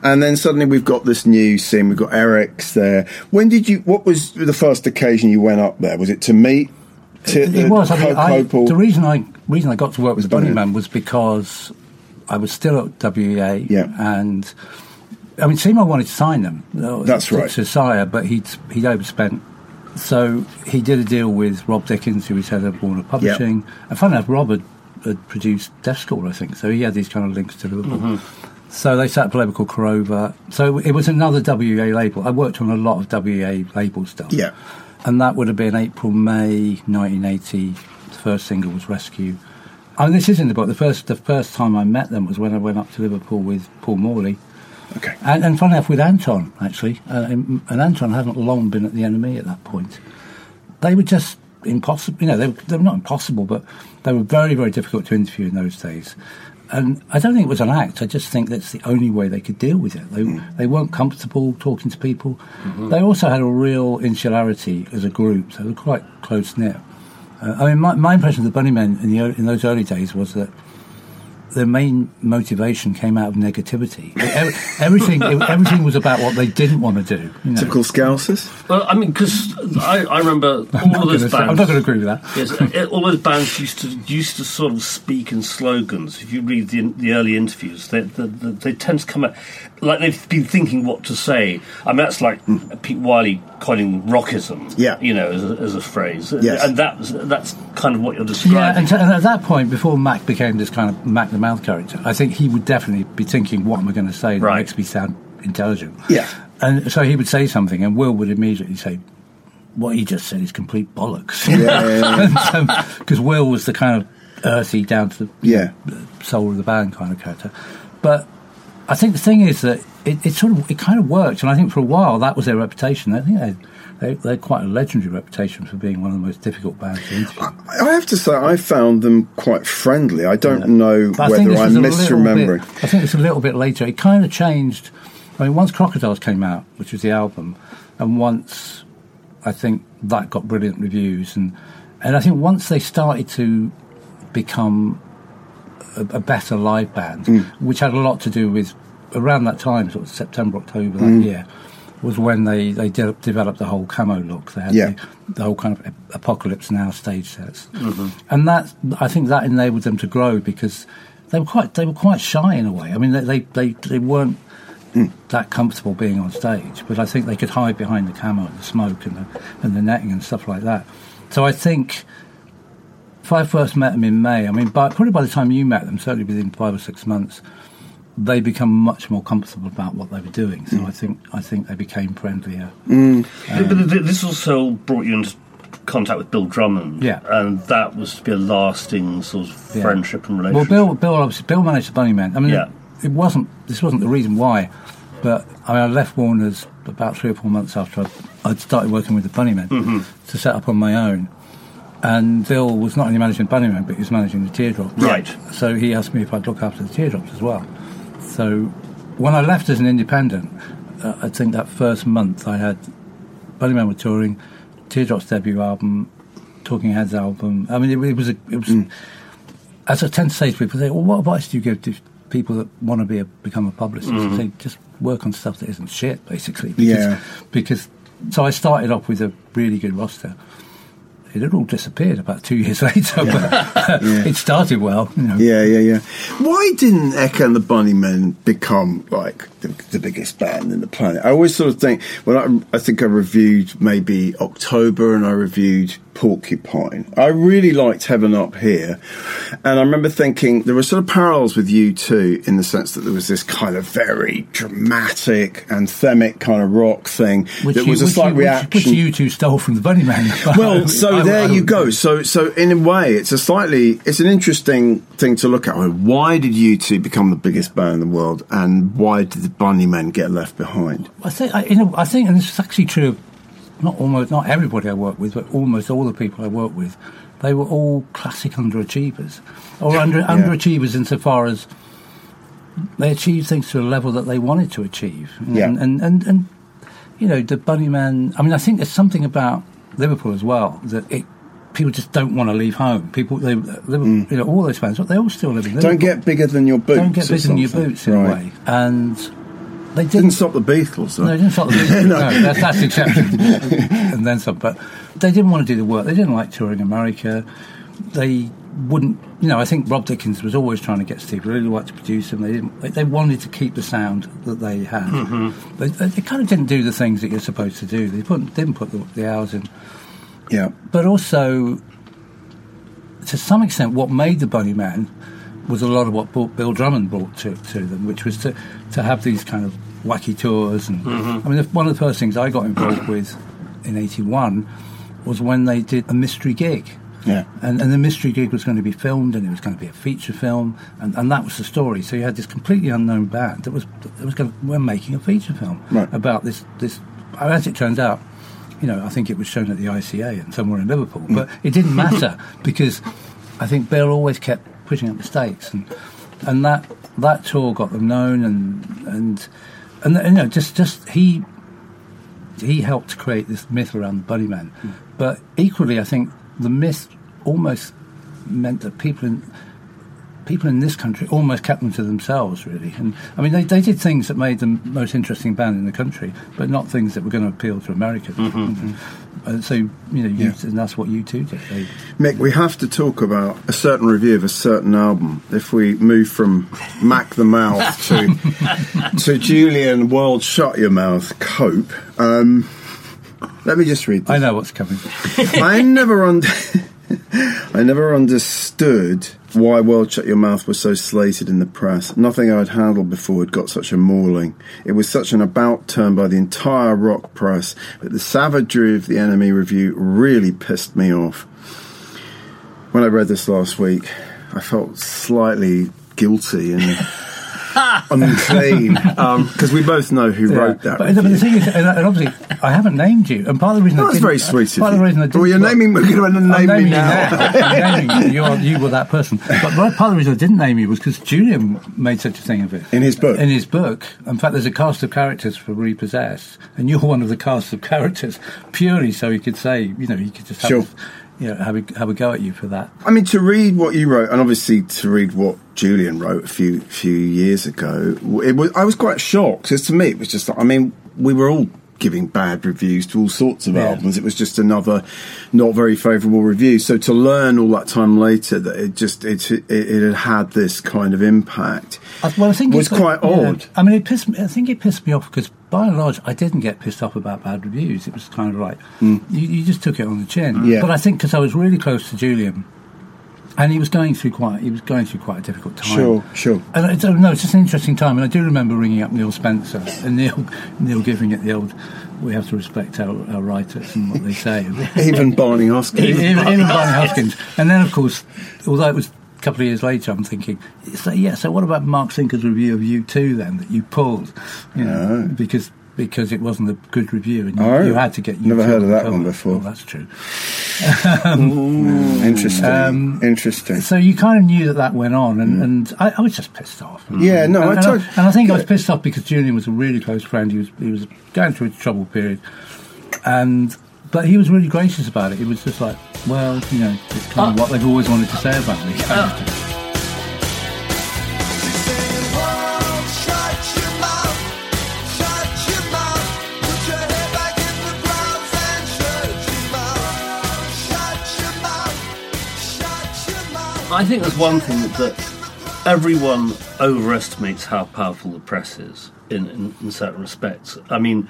Speaker 1: And then suddenly we've got this new scene. We've got Eric's there. When did you? What was the first occasion you went up there? Was it to meet T-
Speaker 3: It, it was. I mean, I, the reason I reason I got to work with
Speaker 1: Bunnymen.
Speaker 3: Bunnymen was because I was still at WEA,
Speaker 1: Yeah.
Speaker 3: and I mean Seymour wanted to sign them. uh,
Speaker 1: That's
Speaker 3: to-
Speaker 1: right.
Speaker 3: To Sire, but he'd he'd overspent. So he did a deal with Rob Dickins, who was head of Warner Publishing. And funny enough, Rob had, had produced Deaf School, I think. So he had these kind of links to Liverpool. Mm-hmm. So they set up a label called Korova. So it was another WEA label. I worked on a lot of WEA label stuff.
Speaker 1: Yeah.
Speaker 3: And that would have been April, May 1980. The first single was Rescue. I mean, this is in the book. The first, the first time I met them was when I went up to Liverpool with Paul Morley.
Speaker 1: Okay.
Speaker 3: And, and funny enough, with Anton, actually. Uh, and Anton hadn't long been at the NME at that point. They were just impossible. You know, they, were- they were not impossible, but they were very, very difficult to interview in those days. And I don't think it was an act. I just think that's the only way they could deal with it. They, they weren't comfortable talking to people. They also had a real insularity as a group, so they were quite close knit. Uh, I mean, my, my impression of the Bunnymen in, the, in those early days was that their main motivation came out of negativity. Everything, everything was about what they didn't want to do. You know.
Speaker 1: Typical Scousers.
Speaker 2: Well, I mean, because I, I remember [laughs] all of those
Speaker 3: gonna say-
Speaker 2: bands.
Speaker 3: I'm not going to agree with that.
Speaker 2: Yes, uh, all those bands used to used to sort of speak in slogans. If you read the, the early interviews, they, they, they, they tend to come out like they've been thinking what to say. I mean, that's like hmm. Pete Wylie coining rockism.
Speaker 1: Yeah.
Speaker 2: you know, as a, as a phrase.
Speaker 1: Yes.
Speaker 2: and that that's kind of what you're describing.
Speaker 3: Yeah, and, so- and at that point, before Mac became this kind of Mac the Mouth character, I think he would definitely be thinking, "What am I going to say that
Speaker 2: Right.
Speaker 3: makes me sound intelligent?"
Speaker 1: Yeah.
Speaker 3: and so he would say something, and Will would immediately say, "What he just said is complete bollocks."
Speaker 1: Yeah.
Speaker 3: because [laughs] um, Will was the kind of earthy, down to the
Speaker 1: Yeah.
Speaker 3: soul of the band kind of character. But I think the thing is that it, it sort of it kind of worked, and I think for a while that was their reputation. I think they they they had quite a legendary reputation for being one of the most difficult bands to interview.
Speaker 1: I have to say, I found them quite friendly. I don't know
Speaker 3: But I
Speaker 1: whether I'm
Speaker 3: was a little
Speaker 1: misremembering.
Speaker 3: Bit, I think it's a little bit later. It kind of changed. I mean, once Crocodiles came out, which was the album, and once I think that got brilliant reviews, and and I think once they started to become a, a better live band,
Speaker 1: Mm.
Speaker 3: which had a lot to do with around that time, sort of September, October that
Speaker 1: Mm.
Speaker 3: year, was when they they de- developed the whole camo look. They had
Speaker 1: Yeah.
Speaker 3: the, the whole kind of apocalypse now stage sets, and that I think that enabled them to grow because they were quite they were quite shy in a way. I mean, they they they, they weren't. That comfortable being on stage, but I think they could hide behind the camo and the smoke and the and the netting and stuff like that. So I think I first met them in May, I mean, by, probably by the time you met them, certainly within five or six months, they become much more comfortable about what they were doing. So mm. I think I think they became friendlier. Mm.
Speaker 2: Um, but th- th- this also brought you into contact with Bill Drummond.
Speaker 3: Yeah.
Speaker 2: and that was to be a lasting sort of
Speaker 3: Yeah.
Speaker 2: friendship and relationship. Well.
Speaker 3: Bill, Bill obviously Bill managed the Bunnymen. I mean,
Speaker 2: Yeah.
Speaker 3: it wasn't this wasn't the reason why, but I mean, I left Warner's about three or four months after I'd, I'd started working with the Bunnymen
Speaker 2: Mm-hmm.
Speaker 3: to set up on my own. And Bill was not only managing Bunnymen, but he was managing the Teardrops.
Speaker 2: Right.
Speaker 3: So he asked me if I'd look after the Teardrops as well. So when I left as an independent, uh, I think that first month I had Bunnymen were touring, Teardrops debut album, Talking Heads album. I mean, it, it was a, it was. As I tend to say to people, they say, "Well, what advice do you give to people that want to be a become a publicist?" I say, "Just work on stuff that isn't shit, basically." Because,
Speaker 1: Yeah.
Speaker 3: Because so I started off with a really good roster. It had all disappeared about two years [laughs] later, but uh, it started well. You know.
Speaker 1: Yeah, yeah, yeah. Why didn't Echo and the Bunnymen become like the, the biggest band in the planet? I always sort of think. Well, I, I think I reviewed maybe October, and I reviewed Porcupine. I really liked Heaven Up Here, and I remember thinking there were sort of parallels with U2, in the sense that there was this kind of very dramatic, anthemic kind of rock thing
Speaker 3: Which
Speaker 1: that
Speaker 3: you-
Speaker 1: was a
Speaker 3: which
Speaker 1: slight
Speaker 3: you, which-
Speaker 1: reaction.
Speaker 3: Which, U2 stole from the Bunnymen. [laughs]
Speaker 1: Well, [laughs] so
Speaker 3: I-
Speaker 1: there
Speaker 3: I-
Speaker 1: you go. So, so in a way, it's a slightly, it's an interesting thing to look at. Why did U2 become the biggest band in the world, and why did the Bunnymen get left behind?
Speaker 3: I think, I, you know, I think, and this is actually true of not almost not everybody I work with, but almost all the people I work with. They were all classic underachievers, or under, underachievers insofar as they achieved things to a level that they wanted to achieve.
Speaker 1: Yeah.
Speaker 3: And, and, and, and you know, the Bunnymen. I mean, I think there's something about Liverpool as well that it. People just don't want to leave home. People, they, Liverpool, you know, all those fans, they all still live in Liverpool
Speaker 1: Mm. Don't get bigger than your boots.
Speaker 3: don't get bigger than your boots in
Speaker 1: right.
Speaker 3: a way. And they
Speaker 1: Didn't stop the Beatles. Though.
Speaker 3: No, they didn't stop the Beatles. [laughs] no. that's, that's exception. and then some. But they didn't want to do the work. They didn't like touring America. They wouldn't. You know, I think Rob Dickins was always trying to get Steve Lillywhite to produce them. They didn't. They, wanted to keep the sound that they had. Mm-hmm. But they, they kind of didn't do the things that you're supposed to do. They put, didn't put the, the hours in.
Speaker 1: Yeah.
Speaker 3: But also, to some extent, what made the Bunnymen was a lot of what Bill- Bill Drummond brought to, to them, which was to, to have these kind of wacky tours. And mm-hmm. I mean, one of the first things I got involved with in '81 was when they did a mystery gig.
Speaker 1: Yeah.
Speaker 3: And, and the mystery gig was going to be filmed, and it was going to be a feature film, and, and that was the story. So you had this completely unknown band that was that was going to, we're making a feature film
Speaker 1: Right.
Speaker 3: about this this. As it turns out, you know, I think it was shown at the ICA and somewhere in Liverpool, mm. but it didn't matter [laughs] because I think Bill always kept pushing up the stakes, and and that that tour got them known, and and and you know, just just he he helped to create this myth around the Bunnymen, hmm. but equally, I think the myth almost meant that people in people in this country almost kept them to themselves, really. And I mean, they, they did things that made them the most interesting band in the country, but not things that were going to appeal to Americans. Mm-hmm. Mm-hmm. And so, you know, you,
Speaker 1: Yeah.
Speaker 3: and that's what you two did. They,
Speaker 1: Mick, we have to talk about a certain review of a certain album. If we move from Mac the Mouth [laughs] to to Julian World Shut Your Mouth Cope, um, let me just read. This.
Speaker 3: I know what's coming.
Speaker 1: I never un- [laughs] I never understood why World Shut Your Mouth was so slated in the press. Nothing I'd handled before had got such a mauling. It was such an about turn by the entire rock press that the savagery of the NME review really pissed me off. When I read this last week, I felt slightly guilty and [laughs] [laughs] unclean because [laughs] um, we both know who wrote that.
Speaker 3: But, but the thing is, and, obviously, I haven't named you, and part of the reason I
Speaker 1: That's very sweet
Speaker 3: part of the reason I didn't,
Speaker 1: Well, you're naming- we're gonna name
Speaker 3: I'm
Speaker 1: me
Speaker 3: naming you
Speaker 1: now. [laughs]
Speaker 3: I'm naming you. You're, you were that person. But part of the reason I didn't name you was because Julian made such a thing of it
Speaker 1: In his book?
Speaker 3: In his book, in fact, there's a cast of characters for Repossessed, and you're one of the cast of characters purely so he could say, you know, he could just have,
Speaker 1: Sure.
Speaker 3: You know, have a, have a go at you for that.
Speaker 1: I mean, to read what you wrote, and obviously to read what Julian wrote a few few years ago, it was I was quite shocked because to me it was just. I mean, we were all giving bad reviews to all sorts of
Speaker 3: Yeah.
Speaker 1: albums. It was just another not very favourable review. So to learn all that time later that it just it it, it had had this kind of impact
Speaker 3: I, well, I think
Speaker 1: was quite
Speaker 3: yeah.
Speaker 1: odd.
Speaker 3: I mean, it pissed me. I think it pissed me off because, by and large, I didn't get pissed off about bad reviews. It was kind of like mm. you, you just took it on the chin.
Speaker 1: Yeah.
Speaker 3: But I think because I was really close to Julian, and he was going through quite he was going through quite a difficult time.
Speaker 1: Sure, sure.
Speaker 3: And I don't know, it's just an interesting time. And I do remember ringing up Neil Spencer and Neil Neil giving it the old. We have to respect our, our writers and what they say. [laughs]
Speaker 1: Even Barney Hoskin.
Speaker 3: even, even Barney Hoskyns. And then, of course, although it was a couple of years later, I'm thinking, so yeah. So what about Mark Sinker's review of U2 then that you pulled? You know, oh. because because it wasn't a good review, and you,
Speaker 1: Oh,
Speaker 3: you had to get.
Speaker 1: never
Speaker 3: U2
Speaker 1: heard of that
Speaker 3: cover.
Speaker 1: one before.
Speaker 3: Well, that's true. [laughs]
Speaker 1: Interesting.
Speaker 3: Um,
Speaker 1: Interesting.
Speaker 3: So you kind of knew that that went on, and, hmm. and I, I was just pissed off.
Speaker 1: Yeah, no,
Speaker 3: and,
Speaker 1: I
Speaker 3: and,
Speaker 1: told-
Speaker 3: and I think I was pissed off because Julian was a really close friend. He was he was going through a trouble period, and but he was really gracious about it. He was just like, well, you know, it's kind of uh, what they've always wanted to say about me. kind uh, [laughs]
Speaker 2: I think there's one thing that everyone overestimates how powerful the press is in, in, in certain respects. I mean,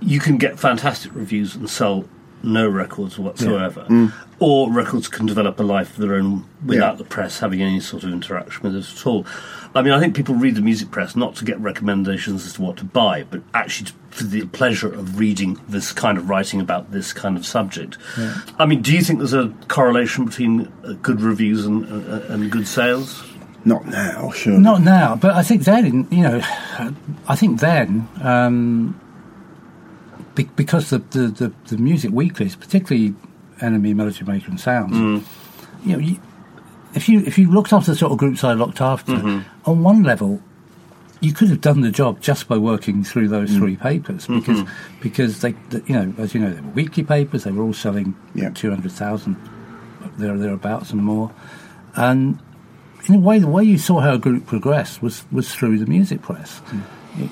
Speaker 2: you can get fantastic reviews and sell no records whatsoever, mm. or records can develop a life of their own without
Speaker 1: Yeah.
Speaker 2: the press having any sort of interaction with it at all. I mean, I think people read the music press not to get recommendations as to what to buy, but actually to, for the pleasure of reading this kind of writing about this kind of subject. I mean, do you think there's a correlation between uh, good reviews and, uh, and good sales?
Speaker 1: Not now, sure.
Speaker 3: Not now, but I think then, you know, I think then, um, be, because the, the, the, the music weeklies, particularly NME, Melody Maker, and Sounds, you know, you, if you if you looked after the sort of groups I looked after, mm-hmm. on one level, you could have done the job just by working through those mm. three papers mm-hmm. because because they, the- you know, as you know, they were weekly papers. They were all selling
Speaker 1: Yeah.
Speaker 3: two hundred thousand there thereabouts and more, and in a way, the way you saw how a group progressed was was through the music press. Mm.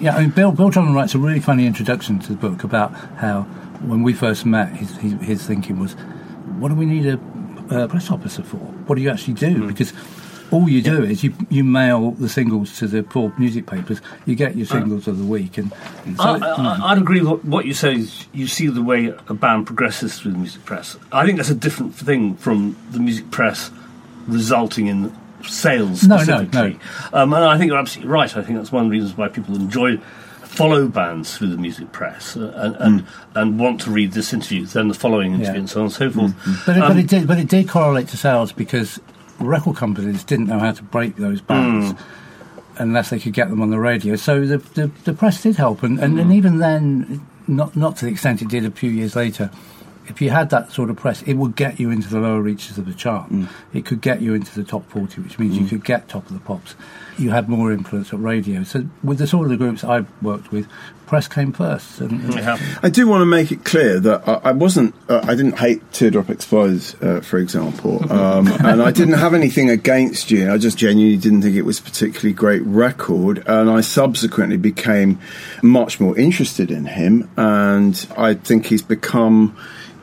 Speaker 3: Yeah, I mean, Bill, Bill Drummond writes a really funny introduction to the book about how when we first met, his, his, his thinking was, what do we need a, a press officer for? What do you actually do? Hmm. Because all you do is you, you mail the singles to the poor music papers, you get your uh. singles of the week. And, and so,
Speaker 2: I, hmm. I, I'd agree with what you say. Is you see the way a band progresses through the music press. I think that's a different thing from the music press resulting in sales
Speaker 3: No, no,
Speaker 2: specifically. Um, and I think you're absolutely right. I think that's one of the reasons why people enjoy follow bands through the music press uh, and, and mm. and want to read this interview, then the following interview,
Speaker 3: Yeah.
Speaker 2: and so on and so forth. Mm, mm.
Speaker 3: But, it,
Speaker 2: Um,
Speaker 3: but it did. But it did correlate to sales because record companies didn't know how to break those bands unless they could get them on the radio. So the the, the press did help, and, and, and even then, not not to the extent it did a few years later. If you had that sort of press, it would get you into the lower reaches of the chart. It could get you into the top 40, which means you could get top of the pops. You had more influence at radio. So, with the sort of the groups I've worked with, press came first. And, and-
Speaker 2: yeah.
Speaker 1: I do want to make it clear that I, I wasn't, uh, I didn't hate Teardrop Explodes, uh, for example, [laughs] um, and I didn't have anything against you. I just genuinely didn't think it was a particularly great record, and I subsequently became much more interested in him, and I think he's become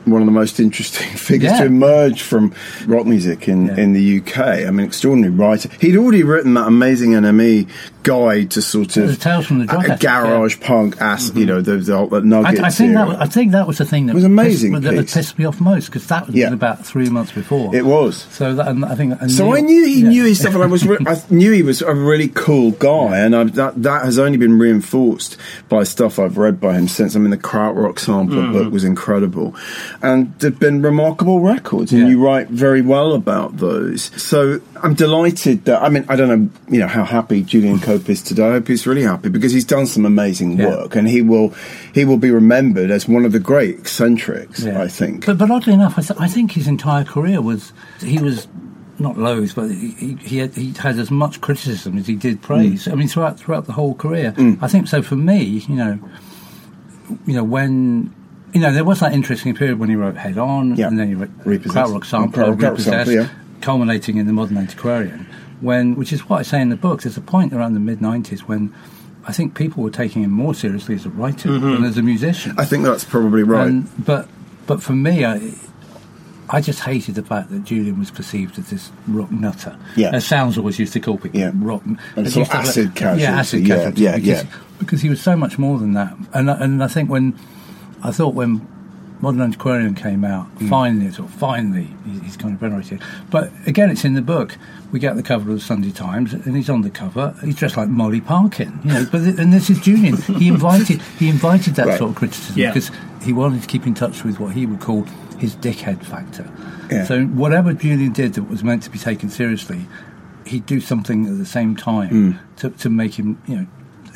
Speaker 1: one of the most interesting [laughs] figures
Speaker 3: Yeah.
Speaker 1: to emerge from rock music in,
Speaker 3: Yeah.
Speaker 1: in the UK. I mean, extraordinary writer. He'd already written that amazing NME guide to sort of
Speaker 3: The Tales from the Ethic, yeah.
Speaker 1: garage punk, ass, you know, the, the, the nuggets.
Speaker 3: I, I think that was, I think that was the thing that
Speaker 1: was amazing
Speaker 3: pissed, that
Speaker 1: piece.
Speaker 3: pissed me off most because that was about three months before.
Speaker 1: It was.
Speaker 3: So that, and I think. and
Speaker 1: So I knew he knew his stuff, and I was re- [laughs] I knew he was a really cool guy, and I, that that has only been reinforced by stuff I've read by him since. I mean, the Krautrock sampler
Speaker 3: Mm-hmm.
Speaker 1: book was incredible, and there've been remarkable records, and
Speaker 3: Yeah.
Speaker 1: you write very well about those. So I'm delighted that I mean I don't know you know how happy Julian Cope is today. I hope he's really happy because he's done some amazing
Speaker 3: Yeah.
Speaker 1: work, and he will he will be remembered as one of the great eccentrics.
Speaker 3: Yeah.
Speaker 1: I think.
Speaker 3: But, but oddly enough, I, th- I think his entire career was he was not loath, but he, he, he, had, he had as much criticism as he did praise.
Speaker 1: Mm.
Speaker 3: I mean, throughout throughout the whole career, I think so. For me, you know, you know when. You know, there was that interesting period when he wrote Head On,
Speaker 1: Yeah.
Speaker 3: and then he wrote
Speaker 1: Repossessed.
Speaker 3: Krautrock Sampler,
Speaker 1: Krautrock
Speaker 3: Repossessed,
Speaker 1: yeah.
Speaker 3: culminating in the Modern Antiquarian. When, which is what I say in the book, there's a point around the mid '90s when I think people were taking him more seriously as a writer mm-hmm. than as a musician.
Speaker 1: I think that's probably right.
Speaker 3: And, but but for me, I I just hated the fact that Julian was perceived as this rock nutter.
Speaker 1: Yeah.
Speaker 3: as Sounds always used to call people
Speaker 1: Yeah.
Speaker 3: rock.
Speaker 1: And sort of acid casualty,
Speaker 3: Yeah, acid
Speaker 1: yeah,
Speaker 3: casualty.
Speaker 1: yeah,
Speaker 3: because,
Speaker 1: yeah.
Speaker 3: because he was so much more than that. And and I think when I thought when Modern Antiquarian came out,
Speaker 1: Hmm.
Speaker 3: finally, sort of finally, he's kind of venerated. But again, it's in the book. We get the cover of the Sunday Times, and he's on the cover. He's dressed like Molly Parkin, you know. But th- and this is Julian. He [laughs] invited he invited that
Speaker 1: Right.
Speaker 3: sort of criticism
Speaker 2: Yeah.
Speaker 3: because he wanted to keep in touch with what he would call his dickhead factor.
Speaker 1: Yeah.
Speaker 3: So whatever Julian did that was meant to be taken seriously, he'd do something at the same time
Speaker 1: Hmm.
Speaker 3: to, to make him, you know,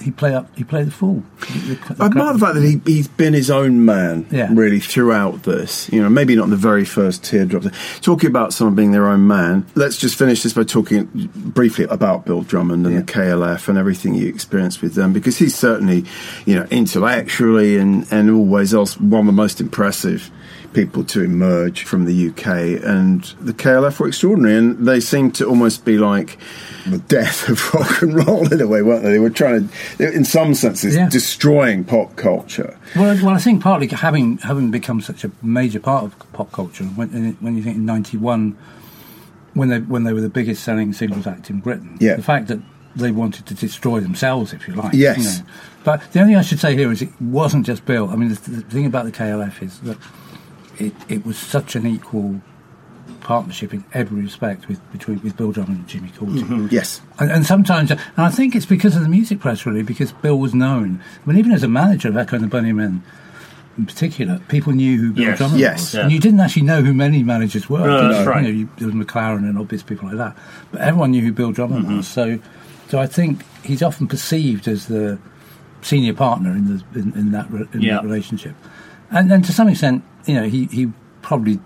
Speaker 3: he play up, he play the fool. The- the-
Speaker 1: I admire the fact that he, he's been his own man,
Speaker 3: Yeah.
Speaker 1: really, throughout this. You know, maybe not the very first teardrops. Talking about someone being their own man, let's just finish this by talking briefly about Bill Drummond and
Speaker 3: Yeah.
Speaker 1: the KLF and everything you experienced with them, because he's certainly, you know, intellectually and, and always else one of the most impressive people to emerge from the UK. And the KLF were extraordinary, and they seemed to almost be like the death of [laughs] rock and roll in a way, weren't they? They were trying to, in some senses,
Speaker 3: Yeah.
Speaker 1: destroying pop culture.
Speaker 3: Well, well, I think partly having having become such a major part of pop culture. When, when you think in '91, when they when they were the biggest selling singles act in Britain,
Speaker 1: Yeah.
Speaker 3: the fact that they wanted to destroy themselves, if you like.
Speaker 1: Yes.
Speaker 3: You know. But the only thing I should say here is it wasn't just Bill. I mean, the, the thing about the KLF is that it, it was such an equal partnership in every respect with between with Bill Drummond and Jimmy Cauty.
Speaker 1: Yes.
Speaker 3: And, and sometimes, and I think it's because of the music press, really, because Bill was known. I mean, even as a manager of Echo and the Bunnymen in particular, people knew who Bill
Speaker 2: Yes.
Speaker 3: Drummond
Speaker 1: Yes.
Speaker 3: was.
Speaker 2: Yeah.
Speaker 3: And you didn't actually know who many managers were.
Speaker 2: No, that's
Speaker 3: you?
Speaker 2: right.
Speaker 3: You know, you, there was McLaren and obvious people like that. But everyone knew who Bill Drummond
Speaker 2: Mm-hmm.
Speaker 3: was. So, so I think he's often perceived as the senior partner in, the, in, in, that, re- in
Speaker 2: Yeah.
Speaker 3: that relationship. And then to some extent, you know, he, he probably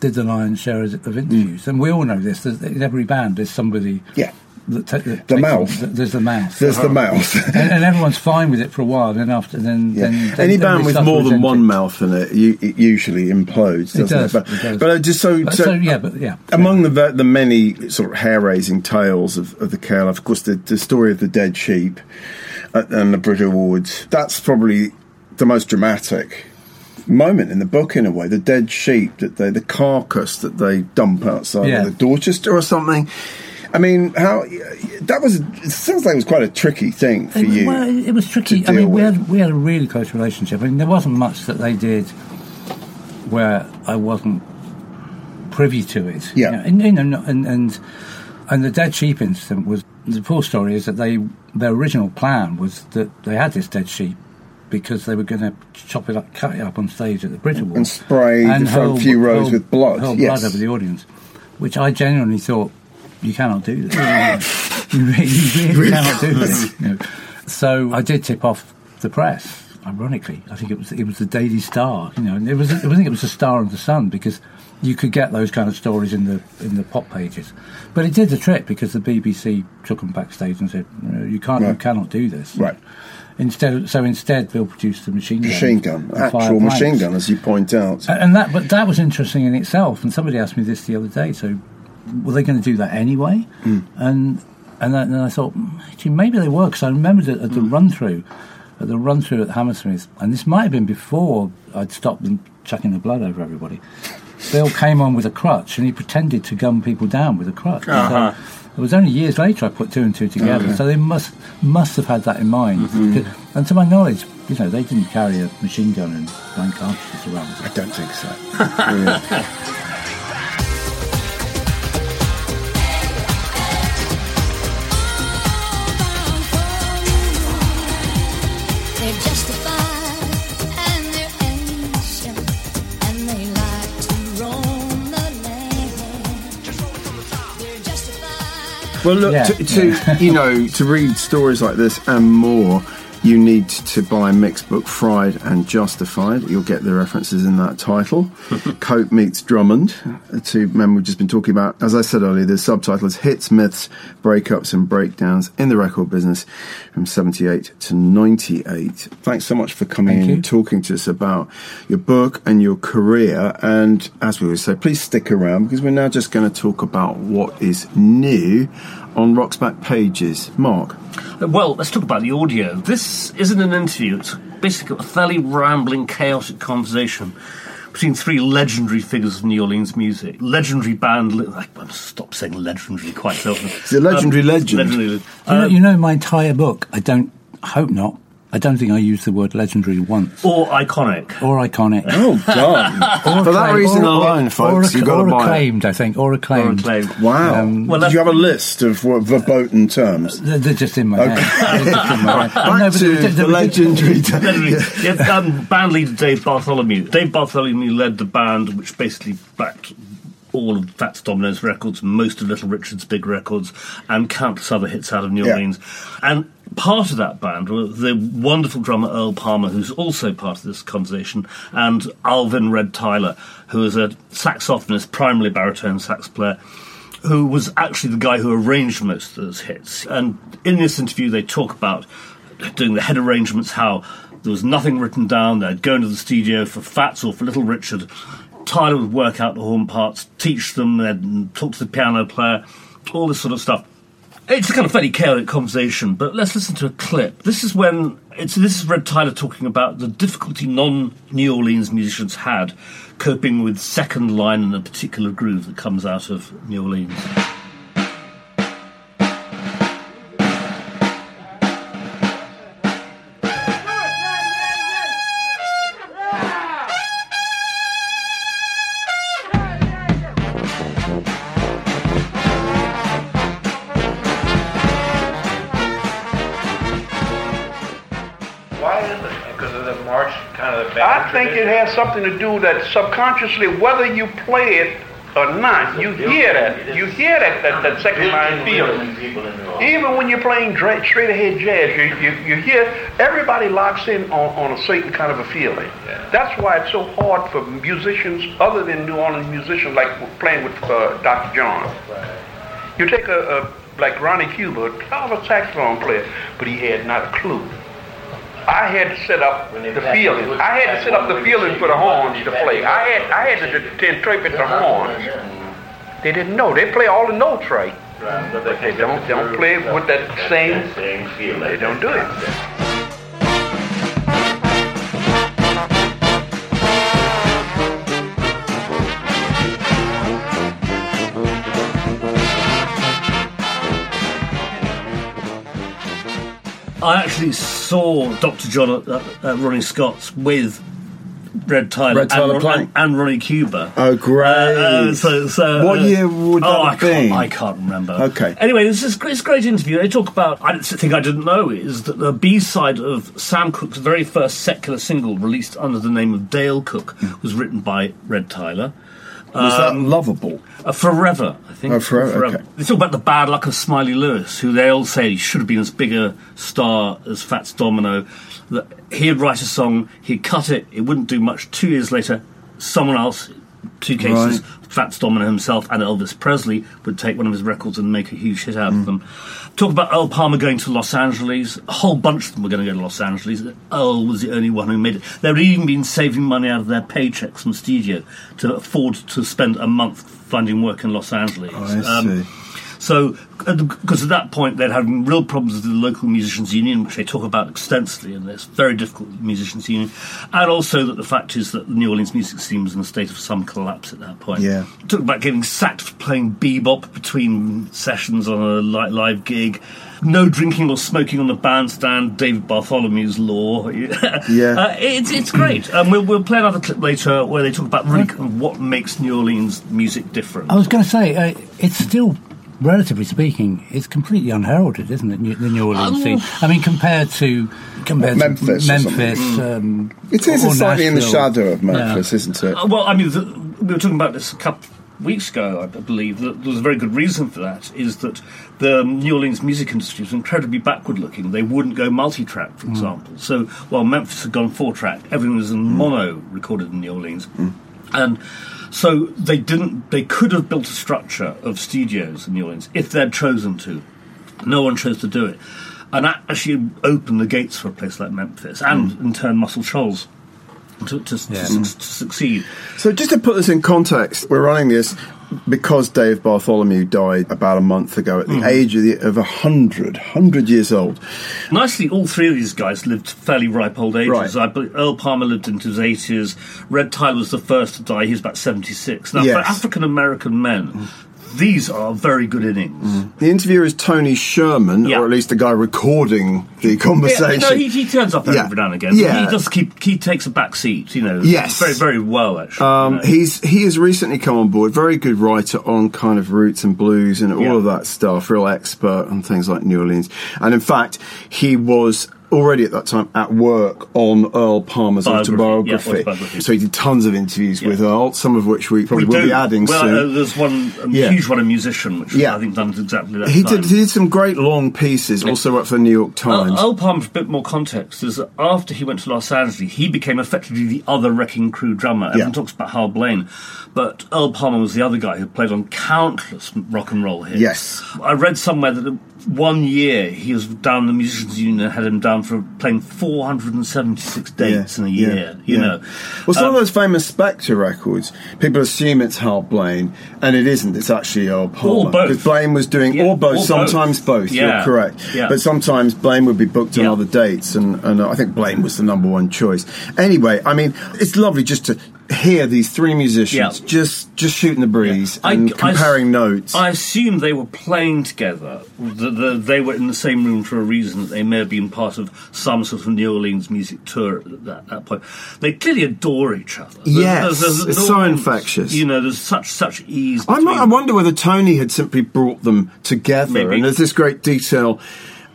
Speaker 3: did the lion's share of of interviews. And we all know this. There's, in every band, there's somebody
Speaker 1: Yeah.
Speaker 3: that ta- that
Speaker 1: The mouth.
Speaker 3: on- there's the mouth.
Speaker 1: There's the mouth. [laughs]
Speaker 3: and, and everyone's fine with it for a while. Then after, then,
Speaker 1: Yeah.
Speaker 3: then, then
Speaker 1: Any band
Speaker 3: they
Speaker 1: with more than one
Speaker 3: it.
Speaker 1: mouth in it, you, it usually implodes,
Speaker 3: It
Speaker 1: doesn't
Speaker 3: does,
Speaker 1: But,
Speaker 3: it does.
Speaker 1: but uh, just so,
Speaker 3: But
Speaker 1: so,
Speaker 3: so yeah, but yeah.
Speaker 1: among the the many sort of hair raising tales of, of the KLF, of course, the, the story of the dead sheep. and the Brit Awards. That's probably the most dramatic moment in the book, in a way. The dead sheep that they, the carcass that they dump outside
Speaker 3: Yeah.
Speaker 1: of the Dorchester or something. I mean, how that was? It sounds like it was quite a tricky thing for
Speaker 3: It,
Speaker 1: you.
Speaker 3: well, it was tricky. I mean, we
Speaker 1: with.
Speaker 3: had we had a really close relationship. I mean, there wasn't much that they did where I wasn't privy to it.
Speaker 1: Yeah.
Speaker 3: You know, and, you know, and and and the dead sheep incident was the full story is that they their original plan was that they had this dead sheep because they were going to chop it up, cut it up on stage at the Brit Awards
Speaker 1: And spray the front few rows with blood,
Speaker 3: hurl
Speaker 1: yes.
Speaker 3: blood over the audience, which I genuinely thought you cannot do this. [laughs] you really, you really cannot do this. you know. So I did tip off the press. Ironically, I think it was it was the Daily Star. You know, and it was I think it was the Star of the Sun because you could get those kind of stories in the in the pop pages. But it did the trick because the BBC took them backstage and said, "You can't, you cannot do this."
Speaker 1: Right.
Speaker 3: Instead, so instead, Bill produced the machine gun.
Speaker 1: machine gun,
Speaker 3: and
Speaker 1: actual machine gun, as you point out.
Speaker 3: And that, but that was interesting in itself. And somebody asked me this the other day. So, were they going to do that anyway? And and then I thought, "Hmm, gee, maybe they were because I remembered at the run through, at the run through at Hammersmith, and this might have been before I'd stopped them chucking the blood over everybody. Bill came on with a crutch and he pretended to gun people down with a crutch.
Speaker 2: Uh-huh.
Speaker 3: So it was only years later I put two and two together. So they must must have had that in mind. And to my knowledge, you know, they didn't carry a machine gun and blank cartridges around.
Speaker 1: I don't think so. [laughs] Yeah. Well, look,
Speaker 3: Yeah,
Speaker 1: to, to you know, to read stories like this and more, you need to buy Mick's Book Fried and Justified. You'll get the references in that title. [laughs] Cope meets Drummond, two men we've just been talking about. As I said earlier, the subtitle is Hits, Myths, Breakups and Breakdowns in the Record Business from 78 to 98. Thanks so much for coming
Speaker 3: Thank
Speaker 1: in
Speaker 3: you.
Speaker 1: and talking to us about your book and your career. And as we always say, please stick around because we're now just going to talk about what is new on Rock's Back Pages. Mark.
Speaker 2: Well, let's talk about the audio. This isn't an interview, it's basically a fairly rambling, chaotic conversation between three legendary figures of New Orleans music. Legendary band, li- I must stop saying legendary quite so often.
Speaker 1: It's a legendary legend.
Speaker 2: Legendary,
Speaker 3: You, know,
Speaker 2: um,
Speaker 3: you know, my entire book, I don't, I hope not, I don't think I used the word legendary once.
Speaker 2: or iconic.
Speaker 3: Or iconic.
Speaker 1: Oh, God. [laughs]
Speaker 3: Or
Speaker 1: For that reason
Speaker 3: or-
Speaker 1: alone,
Speaker 3: or
Speaker 1: folks,
Speaker 3: acc-
Speaker 1: you've got
Speaker 3: or
Speaker 1: to buy it.
Speaker 3: acclaimed, I think, or
Speaker 2: Or
Speaker 3: acclaimed.
Speaker 2: acclaimed.
Speaker 1: Wow.
Speaker 3: Um,
Speaker 2: well,
Speaker 1: Did you have a list of what, verboten terms?
Speaker 3: They're, they're just in my head. They're just in [laughs] head.
Speaker 1: Back
Speaker 3: No,
Speaker 1: to
Speaker 3: they- they-
Speaker 1: the legendary. [laughs]
Speaker 2: Legendary. yeah, um, band leader Dave Bartholomew. Dave Bartholomew led the band, which basically backed all of Fats Domino's records, most of Little Richard's big records, and countless other hits out of New
Speaker 1: Yeah.
Speaker 2: Orleans. And part of that band were the wonderful drummer Earl Palmer, who's also part of this conversation, and Alvin Red Tyler, who is a saxophonist, primarily baritone sax player who was actually the guy who arranged most of those hits. And in this interview, they talk about doing the head arrangements, how there was nothing written down. They'd go into the studio for Fats or for Little Richard. Tyler would work out the horn parts, teach them, they'd talk to the piano player, all this sort of stuff. It's a kind of fairly chaotic conversation, but let's listen to a clip. This is when it's this is Red Tyler talking about the difficulty non-New Orleans musicians had coping with second line in a particular groove that comes out of New Orleans.
Speaker 4: Think it has something to do that subconsciously, whether you play it or not, you hear that. You hear that that, that second line feeling.
Speaker 5: People in New Orleans.
Speaker 4: Even when you're playing straight ahead jazz, you, you, you hear everybody locks in on, on a certain kind of a feeling. That's why it's so hard for musicians, other than New Orleans musicians, like playing with uh, Dr. John. You take a, a like Ronnie Cuber, a saxophone player, but he had not a clue. I had to set up the feeling. I had to set up the feeling for the horns to play. I had I had to, to interpret the horn. They didn't know. They play all the notes right. But they don't don't play with that same. They don't do it.
Speaker 2: I actually saw Dr. John at, at, at Ronnie Scott's with Red Tyler,
Speaker 1: Red Tyler
Speaker 2: and,
Speaker 1: playing.
Speaker 2: and, and Ronnie Cuber.
Speaker 1: Oh, great.
Speaker 2: Uh, uh, so, so,
Speaker 1: What
Speaker 2: uh,
Speaker 1: year would
Speaker 2: oh,
Speaker 1: that
Speaker 2: I
Speaker 1: have
Speaker 2: can't. I can't remember.
Speaker 1: Okay.
Speaker 2: Anyway, this is it's a great interview. They talk about. I think I didn't know is that the B side of Sam Cooke's very first secular single, released under the name of Dale Cook, was written by Red Tyler.
Speaker 1: Was that lovable?
Speaker 2: Uh, forever, I think.
Speaker 1: Oh, Forever, okay.
Speaker 2: They talk about the bad luck of Smiley Lewis, who they all say should have been as big a star as Fats Domino. That he'd write a song, he'd cut it, it wouldn't do much. Two years later, someone else, two cases,
Speaker 1: Right.
Speaker 2: Fats Domino himself and Elvis Presley would take one of his records and make a huge hit out
Speaker 1: Mm.
Speaker 2: of them. Talk about Earl Palmer going to Los Angeles. A whole bunch of them were going to go to Los Angeles. Earl was the only one who made it. They'd even been saving money out of their paychecks from studio to afford to spend a month finding work in Los Angeles.
Speaker 1: Oh, I see.
Speaker 2: So, because at that point they'd had real problems with the local musicians' union, which they talk about extensively in this very difficult musicians' union, and also that the fact is that the New Orleans music scene was in a state of some collapse at that point.
Speaker 1: Yeah.
Speaker 2: talk about getting sacked for playing bebop between sessions on a li- live gig. No drinking or smoking on the bandstand. David Bartholomew's law. [laughs]
Speaker 1: Yeah.
Speaker 2: uh, it's it's great. Um, we'll, we'll play another clip later where they talk about really what makes New Orleans music different.
Speaker 3: I was going to say, uh, it's still, relatively speaking, it's completely unheralded, isn't it? New- The New Orleans
Speaker 2: Um,
Speaker 3: scene. I mean, compared to compared
Speaker 1: Memphis
Speaker 3: to
Speaker 1: or something.
Speaker 3: Memphis, um,
Speaker 1: It is
Speaker 3: or
Speaker 1: slightly in the shadow of Memphis, isn't it?
Speaker 2: Uh, well, I mean, the, we were talking about this a couple of weeks ago, I believe. That there was a very good reason for that. Is that the New Orleans music industry was incredibly backward-looking. They wouldn't go multi-track, for example. So while Memphis had gone four-track, everything was in mono recorded in New Orleans, and. So they didn't. They could have built a structure of studios in New Orleans if they'd chosen to. No one chose to do it, and that actually opened the gates for a place like Memphis, and hmm. in turn Muscle Shoals to, to, to,
Speaker 3: Yeah.
Speaker 2: su- to succeed.
Speaker 1: So just to put this in context, we're running this because Dave Bartholomew died about a month ago at the
Speaker 2: Hmm.
Speaker 1: age of, the, of 100, 100 years old.
Speaker 2: Nicely, all three of these guys lived fairly ripe old ages.
Speaker 1: Right.
Speaker 2: Earl Palmer lived into his 80s. Red Tyler was the first to die. He was about 76. Now,
Speaker 1: Yes.
Speaker 2: for African American men, these are very good innings.
Speaker 1: The interviewer is Tony Scherman,
Speaker 2: Yeah.
Speaker 1: or at least the guy recording the
Speaker 2: Yeah,
Speaker 1: conversation.
Speaker 2: no, he, he turns up
Speaker 1: Yeah.
Speaker 2: every now and again.
Speaker 1: Yeah.
Speaker 2: He does keep. He takes a back seat. You know.
Speaker 1: Yes.
Speaker 2: Very, very well actually.
Speaker 1: Um,
Speaker 2: you know.
Speaker 1: he's he has recently come on board. Very good writer on kind of roots and blues and all
Speaker 2: Yeah.
Speaker 1: of that stuff. Real expert on things like New Orleans. And in fact, he was already at that time at work on Earl Palmer's
Speaker 2: Biography.
Speaker 1: autobiography.
Speaker 2: Yeah, autobiography.
Speaker 1: So he did tons of interviews
Speaker 2: Yeah.
Speaker 1: with Earl, some of which we probably
Speaker 2: We
Speaker 1: will be adding
Speaker 2: well,
Speaker 1: soon.
Speaker 2: Uh, there's one
Speaker 1: Yeah.
Speaker 2: huge one, a musician, which
Speaker 1: Yeah.
Speaker 2: I think done exactly that.
Speaker 1: he
Speaker 2: time.
Speaker 1: did he did some great long pieces. Also worked for the New York Times.
Speaker 2: Earl Palmer, for a bit more context, is that after he went to Los Angeles, he became effectively the other Wrecking Crew drummer. Everyone talks about Hal Blaine, but Earl Palmer was the other guy who played on countless rock and roll hits.
Speaker 1: Yes.
Speaker 2: I read somewhere that one year he was down, the Musicians Union had him down for playing 476 dates in a
Speaker 1: Yeah,
Speaker 2: year, you
Speaker 1: yeah.
Speaker 2: know.
Speaker 1: Well, some
Speaker 2: Um,
Speaker 1: of those famous Spector records, people assume it's Hal Blaine, and it isn't. It's actually Earl Palmer.
Speaker 2: Both.
Speaker 1: Because Blaine was doing,
Speaker 2: Yeah,
Speaker 1: or both,
Speaker 2: both.
Speaker 1: sometimes both,
Speaker 2: Yeah,
Speaker 1: you're correct.
Speaker 2: yeah.
Speaker 1: But sometimes Blaine would be booked on other dates, and, and I think Blaine was the number one choice. Anyway, I mean, it's lovely just to hear these three musicians
Speaker 2: Yeah.
Speaker 1: just just shooting the breeze
Speaker 2: I-
Speaker 1: and
Speaker 2: I-
Speaker 1: comparing notes.
Speaker 2: I assume they were playing together. The, the, they were in the same room for a reason. They may have been part of some sort of New Orleans music tour at that, that point. They clearly adore each other.
Speaker 1: Yes, it's so infectious.
Speaker 2: You know, there's such such ease.
Speaker 1: I, I wonder whether Tony had simply brought them together,
Speaker 2: Maybe.
Speaker 1: and there's this great detail.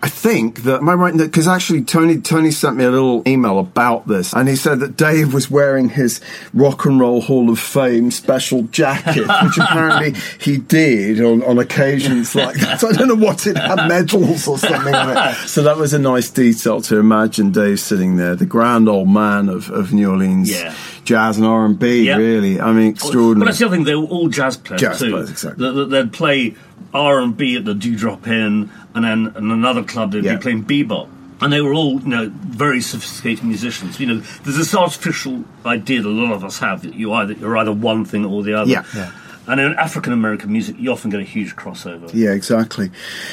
Speaker 1: I think that am I right? Because actually, Tony Tony sent me a little email about this, and he said that Dave was wearing his Rock and Roll Hall of Fame special jacket, [laughs] which apparently he did on, on occasions like that. So I don't know what it had medals or something on it. [laughs] So that was a nice detail to imagine Dave sitting there, the grand old man of, of New Orleans
Speaker 2: Yeah.
Speaker 1: jazz and R and B.
Speaker 2: Yeah.
Speaker 1: Really, I mean,
Speaker 2: But
Speaker 1: extraordinary.
Speaker 2: that's the other thing; they were all jazz players
Speaker 1: Jazz
Speaker 2: too.
Speaker 1: players, exactly.
Speaker 2: That- that They'd play R and B at the Dewdrop Inn, and then in another club they'd
Speaker 1: Yeah.
Speaker 2: be playing bebop. And they were all, you know, very sophisticated musicians. You know, there's this artificial idea that a lot of us have that you either you're either one thing or the other.
Speaker 1: Yeah.
Speaker 3: Yeah.
Speaker 2: And in African American music, you often get a huge crossover.
Speaker 1: Yeah, exactly.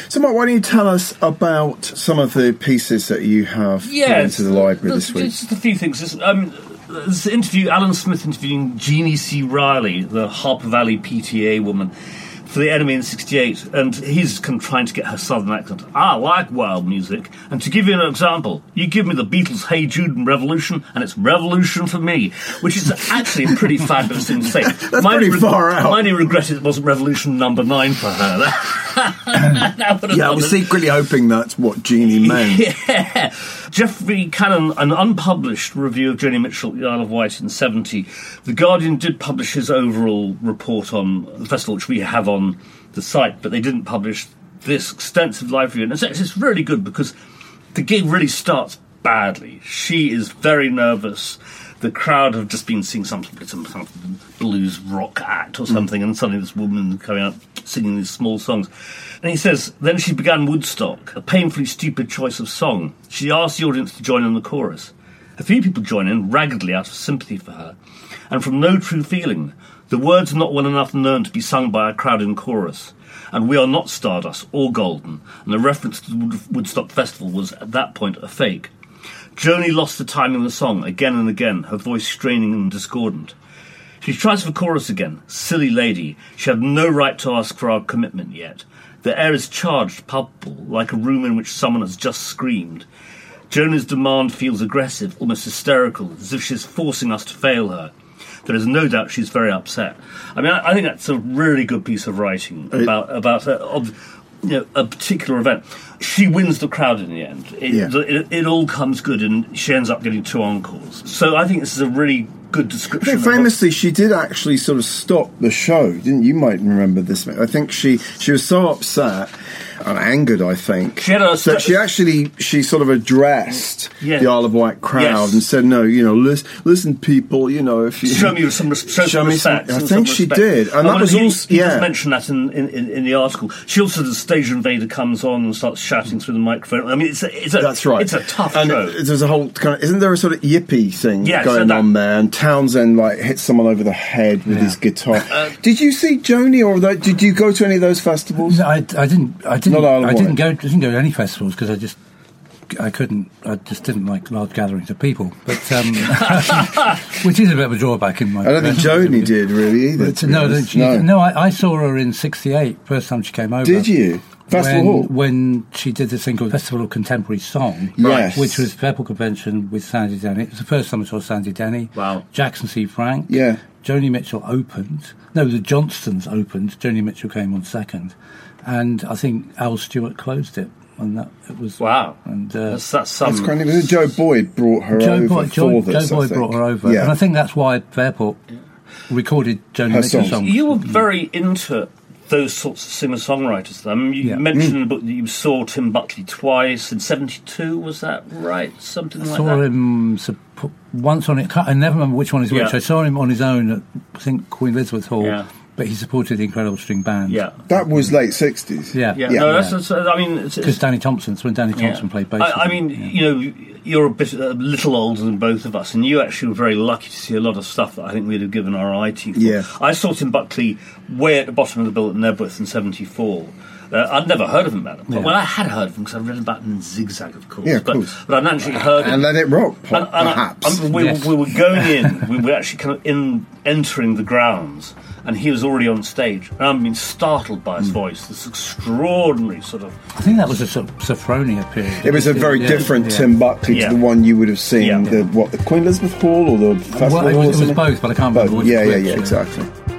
Speaker 1: So, Mark, why don't you tell us about some of the pieces that you have put into the library this week?
Speaker 2: Just a few things. There's, um, there's an interview, Alan Smith interviewing Jeannie C. Riley, the Harper Valley PTA woman, for the NME in '68, and he's kind of trying to get her southern accent. I like wild music, and to give you an example, you give me the Beatles' "Hey Jude" and "Revolution," and it's revolution for me, which is [laughs] actually a pretty fabulous thing to say. That's
Speaker 1: pretty far out.
Speaker 2: My only regret it wasn't Revolution number nine for her. [laughs] That would have
Speaker 1: yeah, I was secretly hoping that's what Jeannie meant. [laughs]
Speaker 2: Yeah. Geoffrey Cannon, an unpublished review of Joni Mitchell at the Isle of Wight in 70. The Guardian did publish his overall report on the festival, which we have on the site, but they didn't publish this extensive live review. And it's, it's really good because the gig really starts badly. She is very nervous. The crowd have just been seeing some, some, some blues rock act or hmm. something, and suddenly this woman coming out singing these small songs. And he says, Then she began Woodstock, a painfully stupid choice of song. She asked the audience to join in the chorus. A few people join in, raggedly out of sympathy for her, and from no true feeling. The words are not well enough known to be sung by a crowd in chorus. And we are not Stardust or Golden, and the reference to the Woodstock Festival was at that point a fake. Joni lost the timing of the song again and again, her voice straining and discordant. She tries for chorus again. Silly lady. She had no right to ask for our commitment yet. The air is charged, palpable, like a room in which someone has just screamed. Joni's demand feels aggressive, almost hysterical, as if she's forcing us to fail her. There is no doubt she's very upset. I mean, I, I think that's a really good piece of writing about about of, you know, a particular event. She wins the crowd in the end. It,
Speaker 1: Yeah.
Speaker 2: it, it all comes good, and she ends up getting two encores. So I think this is a really good description.
Speaker 1: famously, she did actually sort of stop the show, didn't you? You might remember this. I think she she was so upset and angered. I think
Speaker 2: She had a-
Speaker 1: that she actually she sort of addressed
Speaker 2: Yeah.
Speaker 1: the Isle of Wight crowd
Speaker 2: Yes.
Speaker 1: and said, "No, you know, listen, listen, people, you know, if you
Speaker 2: show me some, res- show
Speaker 1: Show
Speaker 2: some
Speaker 1: me some-
Speaker 2: respect.
Speaker 1: I think
Speaker 2: some
Speaker 1: she
Speaker 2: respect.
Speaker 1: did, and that
Speaker 2: well,
Speaker 1: was
Speaker 2: he,
Speaker 1: also-
Speaker 2: he
Speaker 1: yeah.
Speaker 2: does mention that in, in, in, in the article. She also the stage invader comes on and starts shouting through the microphone. I mean, it's a, it's a
Speaker 1: That's right.
Speaker 2: It's a tough
Speaker 1: and
Speaker 2: show.
Speaker 1: There's a whole kind of isn't there a sort of yippee thing
Speaker 2: Yes,
Speaker 1: going
Speaker 2: and that-
Speaker 1: on there? And Townshend like hits someone over the head with
Speaker 3: Yeah.
Speaker 1: his guitar.
Speaker 2: Uh,
Speaker 1: did you see Joni or that, did you go to any of those festivals?
Speaker 3: I, I didn't. I didn't.
Speaker 1: Not Isle
Speaker 3: I didn't
Speaker 1: Wight.
Speaker 3: go. Didn't go to any festivals because I just. I couldn't. I just didn't like large gatherings of people. But um, [laughs] which is a bit of a drawback in my.
Speaker 1: I don't think Joni did really either.
Speaker 3: But,
Speaker 1: to be
Speaker 3: no, she, no. I, I saw her in '68. First time she came over.
Speaker 1: Did you? Festival
Speaker 3: when,
Speaker 1: Hall?
Speaker 3: when she did this thing called Festival of Contemporary Song,
Speaker 1: Yes.
Speaker 3: which was Fairport Convention with Sandy Denny. It was the first time I saw Sandy Denny.
Speaker 2: Wow.
Speaker 3: Jackson C. Frank.
Speaker 1: Yeah.
Speaker 3: Joni Mitchell opened. No, the Johnstons opened. Joni Mitchell came on second, and I think Al Stewart closed it. And that it was
Speaker 2: wow,
Speaker 3: And uh,
Speaker 2: that's, that's some.
Speaker 1: That's crazy. Was it Joe Boyd brought her
Speaker 3: Joe
Speaker 1: over
Speaker 3: Boyd,
Speaker 1: for
Speaker 3: Joe,
Speaker 1: this?
Speaker 3: Joe Boyd brought her over,
Speaker 1: Yeah.
Speaker 3: and I think that's why Fairport recorded Joni
Speaker 1: Her
Speaker 3: Mitchell's
Speaker 1: songs.
Speaker 3: songs.
Speaker 2: You were very into those sorts of singer-songwriters. I mean, you
Speaker 3: Yeah.
Speaker 2: mentioned
Speaker 1: Mm.
Speaker 2: in the book that you saw Tim Buckley twice in '72. Was that right? Something like
Speaker 3: saw
Speaker 2: that.
Speaker 3: him supp- once on it. I never remember which one is which. I saw him on his own at I think Queen Elizabeth Hall,
Speaker 2: Yeah.
Speaker 3: But he supported the Incredible String Band.
Speaker 2: Yeah.
Speaker 1: That was late 60s.
Speaker 3: yeah,
Speaker 2: Yeah,
Speaker 1: Yeah.
Speaker 2: no, that's, that's, I mean,
Speaker 3: Because
Speaker 2: it's,
Speaker 3: Danny Thompson's when Danny
Speaker 2: yeah.
Speaker 3: Thompson played bass.
Speaker 2: I, I mean,
Speaker 3: yeah.
Speaker 2: you know, you're a bit a little older than both of us, and you actually were very lucky to see a lot of stuff that I think we'd have given our eye to. for.
Speaker 1: Yeah.
Speaker 2: I saw Tim Buckley way at the bottom of the bill at Knebworth in '74. Uh, I'd never heard of him, Adam.
Speaker 3: Yeah.
Speaker 2: Well, I had heard of him because I'd read about him in Zigzag, of course.
Speaker 1: Yeah, of
Speaker 2: but,
Speaker 1: course.
Speaker 2: but I'd actually heard him.
Speaker 1: And let it rock, po-
Speaker 2: And- and I-
Speaker 1: perhaps.
Speaker 2: we,
Speaker 3: Yes.
Speaker 2: we were going in. we were actually kind of in entering the grounds, and he was already on stage. And I've been startled by his hmm. voice. This extraordinary sort of.
Speaker 3: I think that was a sort of Sefronia period.
Speaker 1: it was a very
Speaker 3: Yeah,
Speaker 1: different
Speaker 3: yeah.
Speaker 1: Tim Buckley
Speaker 2: Yeah.
Speaker 1: to the one you would have seen.
Speaker 2: Yeah.
Speaker 1: The what? The Queen Elizabeth Hall or the Festival
Speaker 3: Well, it was, it was both, but I can't
Speaker 1: Both.
Speaker 3: remember which.
Speaker 1: Yeah, yeah,
Speaker 3: which,
Speaker 1: yeah, exactly.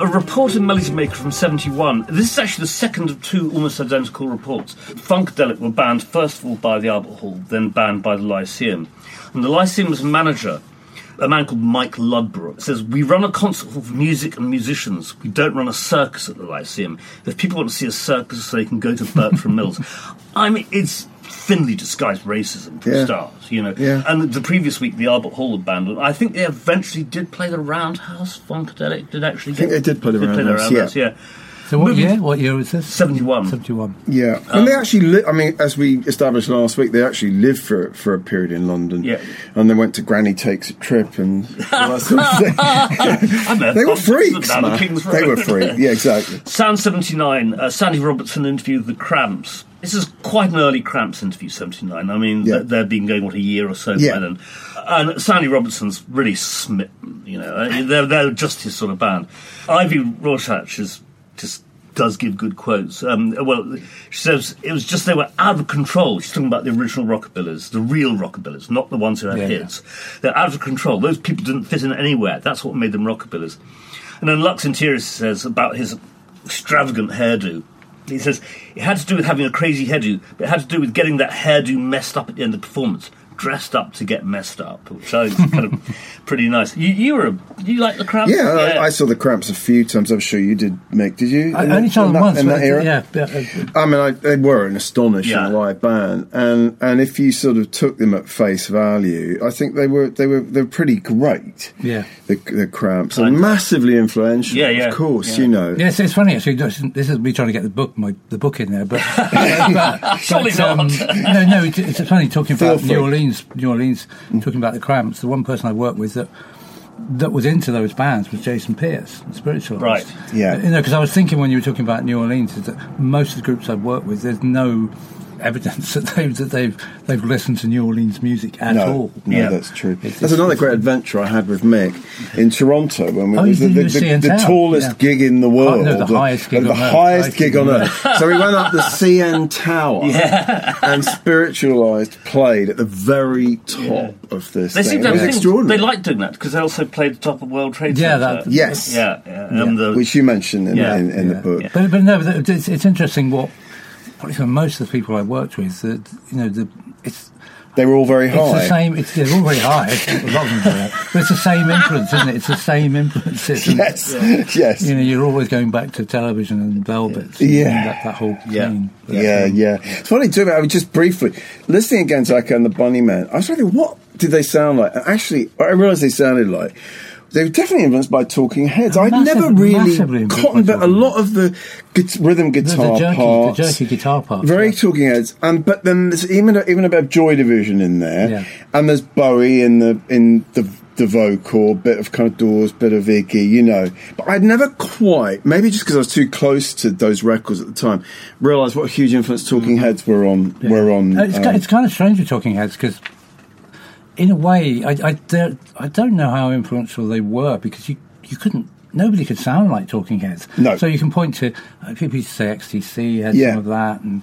Speaker 2: A report in Melody Maker from 71. This is actually the second of two almost identical reports. Funkadelic were banned first of all by the Albert Hall, then banned by the Lyceum. And the Lyceum's manager, a man called Mike Ludbrook, says, We run a concert hall for music and musicians. We don't run a circus at the Lyceum. If people want to see a circus, they can go to Bertram Mills. [laughs] I mean, it's thinly disguised racism for
Speaker 1: Yeah.
Speaker 2: stars, you know.
Speaker 1: Yeah.
Speaker 2: And the previous week, the Albert Hall had banned. I think they eventually did play the Roundhouse. Funkadelic did actually.
Speaker 1: I think they did play the Roundhouse, yeah.
Speaker 2: yeah.
Speaker 3: So what
Speaker 2: Moving-
Speaker 3: year? What year was this?
Speaker 2: 71.
Speaker 3: 71.
Speaker 1: Yeah, and they actually. Li- I mean, as we established last week, they actually lived for for a period in London.
Speaker 2: Yeah.
Speaker 1: and they went to Granny Takes a Trip and [laughs] all that sort of thing. They were
Speaker 2: Bob Johnson
Speaker 1: freaks,
Speaker 2: down the
Speaker 1: They were
Speaker 2: Road.
Speaker 1: freaks. Yeah, exactly. [laughs]
Speaker 2: Sound 79, uh, Sandy Robertson interviewed the Cramps. This is quite an early Cramps interview, 79. I mean,
Speaker 1: Yeah.
Speaker 2: they've been going, what, a year or so
Speaker 1: Yeah.
Speaker 2: by then. And Sandy Robertson's really smitten, you know. They're, they're just his sort of band. Ivy Rorschach is just does give good quotes. Um, well, she says it was just they were out of control. She's talking about the original rockabillers, the real rockabillers, not the ones who had
Speaker 3: Yeah, yeah.
Speaker 2: hits. They're out of control. Those people didn't fit in anywhere. That's what made them rockabillers. And then Lux Interior says about his extravagant hairdo. He says it had to do with having a crazy hairdo, but it had to do with getting that hairdo messed up at the end of the performance. Dressed up to get messed up, which I think is kind of [laughs] pretty nice. You, you were a, you like the Cramps?
Speaker 1: Yeah, I, I saw the Cramps a few times. I'm sure you did, Mick. Did you?
Speaker 3: I only
Speaker 1: that-
Speaker 3: saw them once.
Speaker 1: in that era.
Speaker 3: Yeah. but, uh,
Speaker 1: I mean, I, they were an astonishing
Speaker 2: Yeah.
Speaker 1: live band, and and if you sort of took them at face value, I think they were they were they were pretty great.
Speaker 3: Yeah.
Speaker 1: the, the Cramps and massively influential.
Speaker 2: Yeah, yeah,
Speaker 1: of course,
Speaker 2: yeah.
Speaker 1: you know.
Speaker 3: Yes, it's funny actually. This this is me trying to get the book, my the book in there, but, [laughs] but
Speaker 2: Surely
Speaker 3: but, um, no, no, it's, it's funny talking
Speaker 1: Feel
Speaker 3: about
Speaker 1: free.
Speaker 3: New Orleans. New Orleans, mm. talking about the Cramps. The one person I worked with that that was into those bands was Jason Pierce, the Spiritualized.
Speaker 2: Right.
Speaker 1: Yeah.
Speaker 3: you know, because I was thinking when you were talking about New Orleans, is that most of the groups I've worked with, there's no evidence that they've that they've they've listened to New Orleans music at
Speaker 1: No,
Speaker 3: all.
Speaker 1: no,
Speaker 2: Yeah.
Speaker 1: that's true.
Speaker 3: It's-
Speaker 1: That's
Speaker 3: it's-
Speaker 1: another
Speaker 3: it's-
Speaker 1: great adventure I had with Mick in Toronto when we
Speaker 3: Oh,
Speaker 1: was the, the,
Speaker 3: the
Speaker 1: the,
Speaker 3: CN
Speaker 1: the
Speaker 3: Tower,
Speaker 1: tallest
Speaker 3: yeah.
Speaker 1: gig in the
Speaker 3: Oh,
Speaker 1: world.
Speaker 3: no, the uh, highest gig
Speaker 1: the
Speaker 3: on earth.
Speaker 1: highest
Speaker 3: Highest
Speaker 1: gig
Speaker 3: gig
Speaker 1: on
Speaker 3: on
Speaker 1: earth. so we went up the [laughs] CN Tower and spiritualized played at the very top of this
Speaker 2: They
Speaker 1: thing.
Speaker 2: seem
Speaker 1: It
Speaker 2: to
Speaker 1: was
Speaker 2: have
Speaker 1: extraordinary.
Speaker 2: They like doing that because they also played the top of World Trade
Speaker 3: Yeah,
Speaker 2: Center.
Speaker 3: that-
Speaker 1: Yes.
Speaker 2: Yeah, yeah. And the,
Speaker 1: which you mentioned in,
Speaker 2: Yeah.
Speaker 1: in, in
Speaker 3: Yeah.
Speaker 1: the book.
Speaker 2: Yeah.
Speaker 3: But, but no, it's, it's interesting what probably for most of the people I worked with, that you know, the it's
Speaker 1: They were all very high.
Speaker 3: it's the same. It's they're all very high. A lot of them do. But it's the same influence, isn't it? It's the same influences. and,
Speaker 1: Yes, yes.
Speaker 3: You know, you're always going back to television and velvets. and
Speaker 1: Yeah.
Speaker 3: that, that whole
Speaker 2: Yeah.
Speaker 3: thing.
Speaker 1: Yeah, yeah. It's funny too. I mean, just briefly listening again to Echo and the Bunnymen. I was wondering what did they sound like. And actually, I realised they sounded like. They were definitely influenced by Talking Heads. I'd
Speaker 3: Massive-
Speaker 1: never really cottoned, but a lot of the gui- rhythm guitar
Speaker 3: the jerky,
Speaker 1: parts,
Speaker 3: the jerky guitar parts.
Speaker 1: very
Speaker 3: yeah.
Speaker 1: Talking Heads, and but then there's even a, even a bit of Joy Division in there,
Speaker 3: Yeah.
Speaker 1: and there's Bowie in the in the the vocal, bit of kind of Doors, bit of Iggy, you know. But I'd never quite, maybe just because I was too close to those records at the time, realised what a huge influence Talking Heads were on.
Speaker 3: Yeah.
Speaker 1: Were on.
Speaker 3: It's,
Speaker 1: um,
Speaker 3: it's kind of strange with Talking Heads because, in a way, I, I, don't- I don't know how influential they were because you, you couldn't. Nobody could sound like Talking Heads.
Speaker 1: No.
Speaker 3: So you can point to uh, people used to say XTC had
Speaker 1: Yeah.
Speaker 3: some of that, and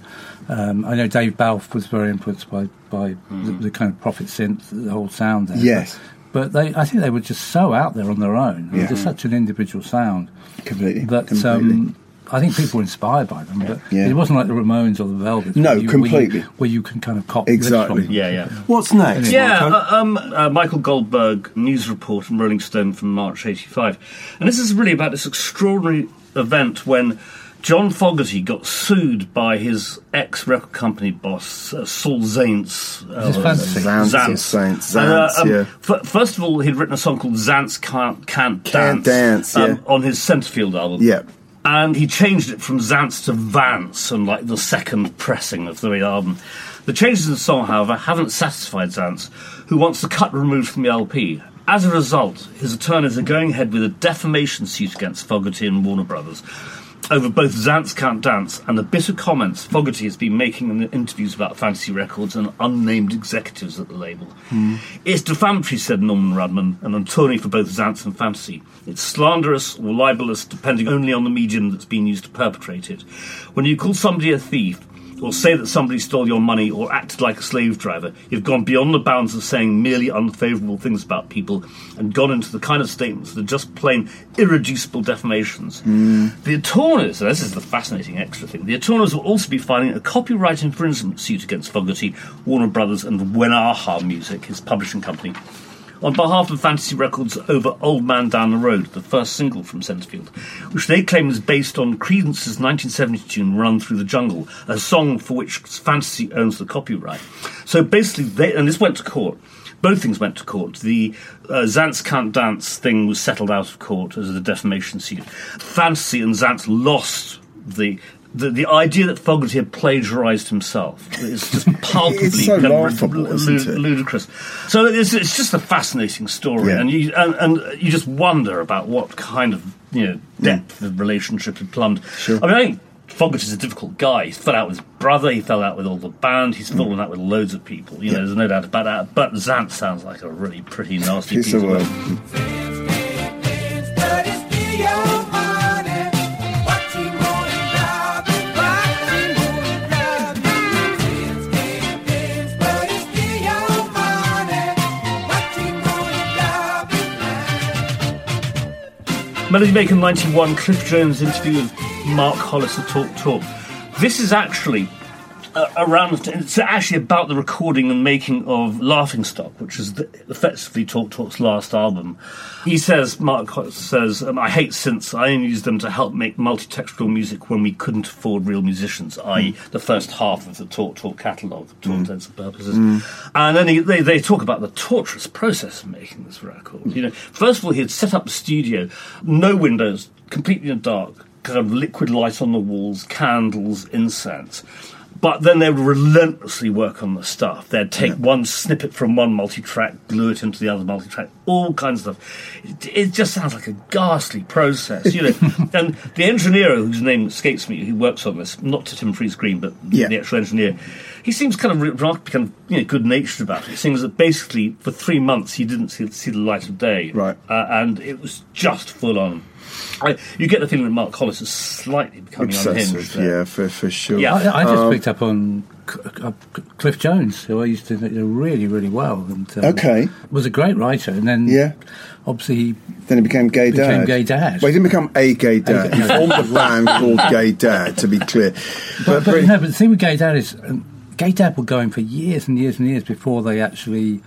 Speaker 3: um, I know Dave Balfe was very influenced by by the, the kind of Prophet synth, the whole sound there.
Speaker 1: Yes.
Speaker 3: But, but they, I think they were just so out there on their own.
Speaker 1: Yeah.
Speaker 3: Just such an individual sound
Speaker 1: completely.
Speaker 3: that
Speaker 1: completely.
Speaker 3: um, I think people were inspired by them. But
Speaker 1: Yeah.
Speaker 3: it wasn't like the Ramones or the Velvets.
Speaker 1: No,
Speaker 3: where you- where you-
Speaker 1: completely.
Speaker 3: Where you, can kind of copy
Speaker 1: Exactly.
Speaker 2: yeah, yeah.
Speaker 1: What's next?
Speaker 2: Yeah, uh, um, uh, Michael Goldberg news report from Rolling Stone from March '85, and this is really about this extraordinary event when John Fogerty got sued by his ex-record company boss uh, Saul Zaentz. Uh,
Speaker 3: Is this Fantasy?
Speaker 1: Zaentz or Saints,
Speaker 2: uh,
Speaker 1: Zaentz,
Speaker 2: um,
Speaker 1: yeah.
Speaker 2: f- first of all, he'd written a song called Zantz Can't, Can't,
Speaker 1: Can't
Speaker 2: Dance,
Speaker 1: Dance, yeah.
Speaker 2: on his Centerfield album.
Speaker 1: Yeah.
Speaker 2: And he changed it from Zantz to Vance on like the second pressing of the album. The changes in the song, however, haven't satisfied Zaentz, who wants the cut removed from the LP. As a result, his attorneys are going ahead with a defamation suit against Fogerty and Warner Brothers over both Zantz Can't Dance and the bitter comments Fogerty has been making in the interviews about Fantasy Records and unnamed executives at the label. Hmm. It's defamatory, said Norman Rudman, an attorney for both Zaentz and Fantasy. It's slanderous or libelous, depending only on the medium that's been used to perpetrate it. When you call somebody a thief, or say that somebody stole your money or acted like a slave driver, you've gone beyond the bounds of saying merely unfavourable things about people and gone into the kind of statements that are just plain irreducible defamations. Hmm. The attorneys, and this is the fascinating extra thing, the attorneys will also be filing a copyright infringement suit against Fogerty, Warner Brothers, and Wenaha Music, his publishing company, on behalf of Fantasy Records over Old Man Down the Road, the first single from Centrefield, which they claim is based on Creedence's 1970 tune Run Through the Jungle, a song for which Fantasy owns the copyright. So basically, they, and this went to court. Both things went to court. The uh, Zantz Can't Dance thing was settled out of court as a defamation suit. Fantasy and Zaentz lost the. The, the idea that Fogerty had plagiarised himself is just [laughs] palpably
Speaker 1: It's so
Speaker 2: of
Speaker 1: laughable, isn't it?
Speaker 2: ludicrous. So it's, it's just a fascinating story,
Speaker 1: Yeah.
Speaker 2: and you and, and you just wonder about what kind of you know depth the relationship had plumbed.
Speaker 1: Mm. Sure.
Speaker 2: I mean, I think Fogerty's a difficult guy. He fell out with his brother. He fell out with all the band.
Speaker 1: Mm.
Speaker 2: He's fallen out with loads of people. You know, there's no doubt about that. But Zant sounds like a really pretty [laughs] nasty
Speaker 1: Piece
Speaker 2: piece
Speaker 1: of
Speaker 2: of
Speaker 1: work.
Speaker 2: Melody Maker 91, Cliff Jones interview with Mark Hollis at Talk Talk. This is actually uh, around, it's actually about the recording and making of Laughing Stock, which is the, effectively Talk Talk's last album. He says, Mark says, um, I hate synths. I only use them to help make multi-textual music when we couldn't afford real musicians, i.e. the first half of the Talk Talk catalogue, to all intents and purposes. And then he, they, they talk about the torturous process of making this record. You know, first of all, he had set up a studio, no windows, completely in the dark, kind of liquid light on the walls, candles, incense. But then they would relentlessly work on the stuff. They'd take one snippet from one multi-track, glue it into the other multi-track, all kinds of stuff. It, it just sounds like a ghastly process, you know. [laughs] and the engineer, whose name escapes me, who works on this, not to Tim Friese-Greene, but
Speaker 1: Yeah.
Speaker 2: the actual engineer, he seems kind of kind of you know, good-natured about it. Seems that basically for three months he didn't see, see the light of day,
Speaker 1: Right.
Speaker 2: Uh, and it was just full on. I, you get the feeling that Mark Hollis is slightly becoming unhinged.
Speaker 1: Excessive,
Speaker 2: there.
Speaker 1: yeah, for, for sure.
Speaker 2: Yeah.
Speaker 3: I, I just
Speaker 1: Um,
Speaker 3: picked up on C- uh, Cliff Jones, who I used to know really, really well. And, um,
Speaker 1: Okay.
Speaker 3: Was a great writer. And then,
Speaker 1: Yeah.
Speaker 3: obviously, he
Speaker 1: Then he became gay
Speaker 3: Became
Speaker 1: dad.
Speaker 3: gay dad.
Speaker 1: Well, he didn't become a gay dad. He formed a band called Gay Dad, to be clear.
Speaker 3: But, but,
Speaker 1: but-
Speaker 3: no, but the thing with Gay Dad is, um, Gay Dad were going for years and years and years before they actually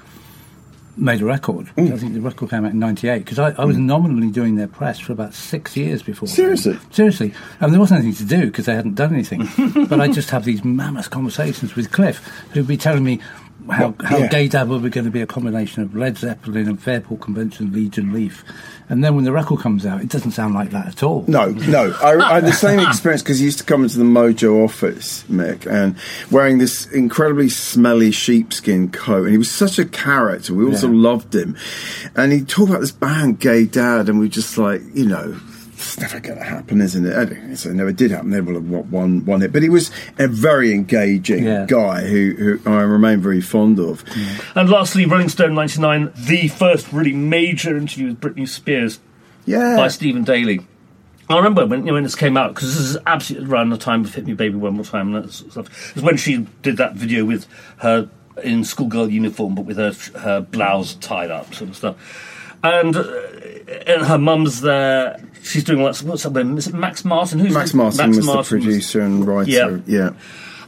Speaker 3: made a record.
Speaker 1: Mm.
Speaker 3: I think the record came out in '98 because I, I was nominally doing their press for about six years before.
Speaker 1: Seriously?
Speaker 3: seriously, and there wasn't anything to do because they hadn't done anything. [laughs] but I just have these mammoth conversations with Cliff, who'd be telling me. How,
Speaker 1: Well,
Speaker 3: how
Speaker 1: yeah.
Speaker 3: Gay Dad were we going to be a combination of Led Zeppelin and Fairport Convention, Liege & Lief, and then when the record comes out, it doesn't sound like that at all.
Speaker 1: No, no. I, I had the same experience because he used to come into the Mojo office, Mick, and wearing this incredibly smelly sheepskin coat. And he was such a character. We also
Speaker 3: Yeah.
Speaker 1: loved him. And he talked about this band, Gay Dad, and we just like, you know, it's never going to happen, isn't it? I So it never did happen. They would have won- won, it. But he was a very engaging
Speaker 3: Yeah.
Speaker 1: guy who, who I remain very fond of.
Speaker 2: And lastly, Rolling Stone 99, the first really major interview with Britney Spears
Speaker 1: Yeah.
Speaker 2: by Steven Daly. I remember when, you know, when this came out, because this is absolutely around the time of Hit Me Baby One More Time and that sort of stuff. It was when she did that video with her in schoolgirl uniform, but with her, her blouse tied up, sort of stuff. And, uh, and her mum's there. She's doing what's, what's her name? Is it Max Martin? Who's
Speaker 1: Max Martin
Speaker 2: Max
Speaker 1: was
Speaker 2: Martin
Speaker 1: the producer and writer.
Speaker 2: Yeah.
Speaker 1: yeah.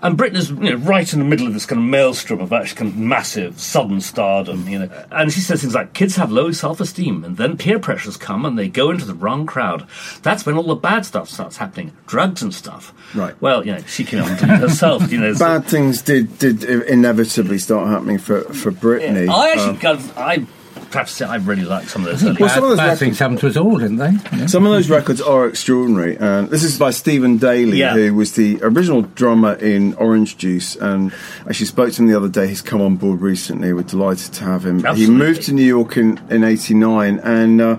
Speaker 2: And Britney's you know, right in the middle of this kind of maelstrom of actually kind of massive sudden stardom, you know. And she says things like, kids have low self-esteem, and then peer pressures come and they go into the wrong crowd. That's when all the bad stuff starts happening, drugs and stuff.
Speaker 1: Right.
Speaker 2: Well, you know, she came on to it herself, you know. so-
Speaker 1: Bad things did did inevitably start happening for for Britney.
Speaker 2: I
Speaker 1: Um,
Speaker 2: actually, kind of, I have to say, I really like some of those.
Speaker 1: Well, some of those
Speaker 3: bad
Speaker 1: records-
Speaker 3: things happened to us all, didn't they? Yeah.
Speaker 1: Some of those records are extraordinary, and this is by Steven Daly,
Speaker 2: Yeah.
Speaker 1: who was the original drummer in Orange Juice. And actually spoke to him the other day. He's come on board recently. We're delighted to have him. He moved to New York in in '89 and uh,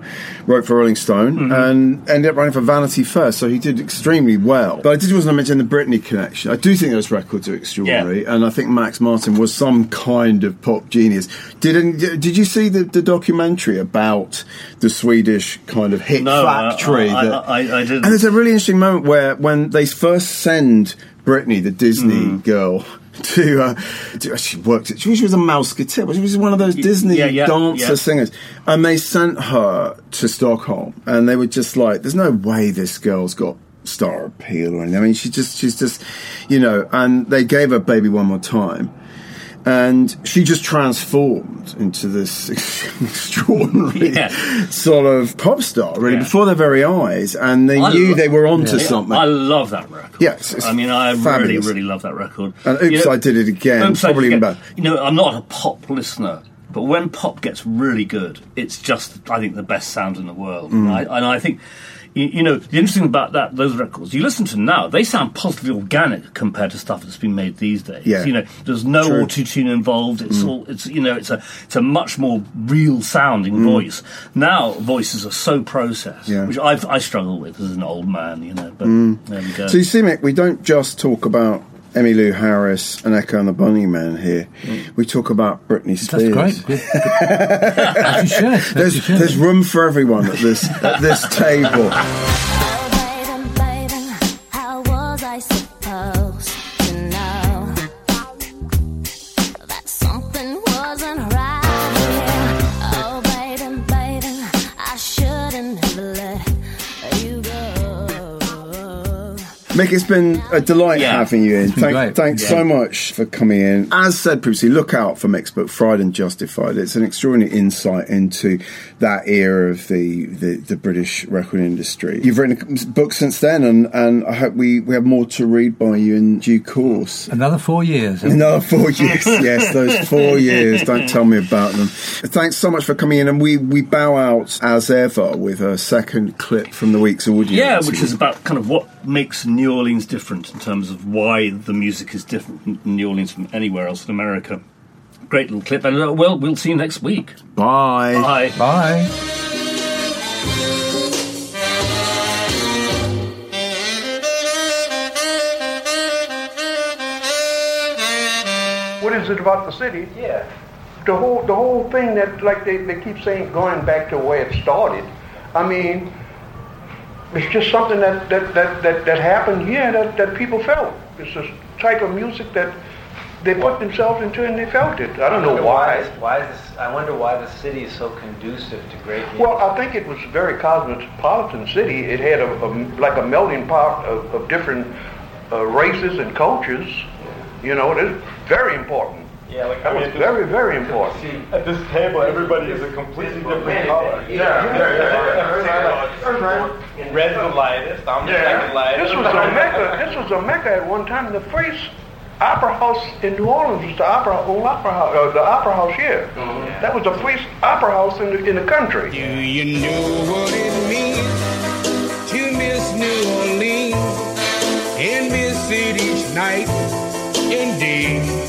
Speaker 1: wrote for Rolling Stone,
Speaker 2: Mm-hmm.
Speaker 1: and ended up writing for Vanity Fair. So he did extremely well. But I did want to mention the Britney connection. I do think those records are extraordinary, and I think Max Martin was some kind of pop genius. Did did you see the, the documentary about the Swedish kind of hit
Speaker 2: No,
Speaker 1: factory?
Speaker 2: I-
Speaker 1: that-
Speaker 2: I- I- I didn't.
Speaker 1: And there's a really interesting moment where when they first send Britney, the Disney
Speaker 2: Mm.
Speaker 1: girl. [laughs] To, uh, to she worked at she was a mouseketeer. she was one of those Disney
Speaker 2: yeah, yeah,
Speaker 1: dancer
Speaker 2: yeah.
Speaker 1: singers and they sent her to Stockholm and they were just like there's no way this girl's got star appeal or anything I mean she just she's just you know and they gave her baby one more time and she just transformed into this [laughs] extraordinary
Speaker 2: Yeah.
Speaker 1: sort of pop star, really,
Speaker 2: Yeah.
Speaker 1: before their very eyes, and they
Speaker 2: I
Speaker 1: knew
Speaker 2: lo-
Speaker 1: they were onto
Speaker 2: Yeah,
Speaker 1: something.
Speaker 2: I love that record.
Speaker 1: Yes,
Speaker 2: I mean, I
Speaker 1: fabulous.
Speaker 2: really, really love that record.
Speaker 1: And Oops,
Speaker 2: You know-
Speaker 1: I Did It Again,
Speaker 2: Oops,
Speaker 1: probably even better.
Speaker 2: You know, I'm not a pop listener, but when pop gets really good, it's just, I think, the best sound in the world.
Speaker 1: Mm.
Speaker 2: And, I, and I think, you, you know, the interesting about that, those records, you listen to now, they sound positively organic compared to stuff that's been made these days.
Speaker 1: Yeah.
Speaker 2: You know, there's no auto tune involved. It's
Speaker 1: Mm.
Speaker 2: all, it's you know, it's a, it's a much more real sounding
Speaker 1: Mm.
Speaker 2: voice. Now voices are so processed,
Speaker 1: Yeah.
Speaker 2: which I I struggle with as an old man. You know, but
Speaker 1: Mm.
Speaker 2: there we go.
Speaker 1: So you see, Mick, we don't just talk about Emmylou Harris and Echo and the Bunnymen here. Mm. We talk about Britney Spears.
Speaker 3: That's great. Good. As you should. As [laughs] you
Speaker 1: There's, there's room for everyone at this at this table. [laughs] Mick, it's been a delight
Speaker 2: Yeah.
Speaker 1: having you in. Thank, thanks
Speaker 2: Yeah.
Speaker 1: so much for coming in. As said previously, look out for Mick's book, Fried and Justified. It's an extraordinary insight into that era of the, the, the British record industry. You've written a book since then, and, and I hope we, we have more to read by you in due course.
Speaker 3: Another four years.
Speaker 1: Another four [laughs] years, yes, those four years. [laughs] Don't tell me about them. Thanks so much for coming in, and we, we bow out as ever with a second clip from the week's audience.
Speaker 2: Yeah, which is about kind of what makes New Orleans different in terms of why the music is different in New Orleans from anywhere else in America. Great little clip, and uh, well, we'll see you next week.
Speaker 1: Bye.
Speaker 2: Bye.
Speaker 3: Bye.
Speaker 4: What is it about the city? Yeah. The whole the whole thing that like they, they keep saying going back to where it started. I mean, it's just something that that, that, that, that happened here that, that people felt. It's a type of music that they put themselves into and they felt it. I don't know
Speaker 6: wonder
Speaker 4: why.
Speaker 6: is- Why is this, I wonder why the city is so conducive to great music.
Speaker 4: Well, I think it was a very cosmopolitan city. It had a, a like a melting pot of, of different uh, races and cultures. You know, it's very important.
Speaker 6: Yeah, like
Speaker 4: That was very, very important.
Speaker 7: At this table, everybody is a completely different color. Yeah.
Speaker 6: Red's the lightest. I'm the second
Speaker 4: This was a mecca. This was a mecca at one time. The first opera house in New Orleans was the opera, old opera house, uh, the opera house here. That was the first opera house in the, in the country.
Speaker 8: Do you know what it means to miss New Orleans and miss it each night and day?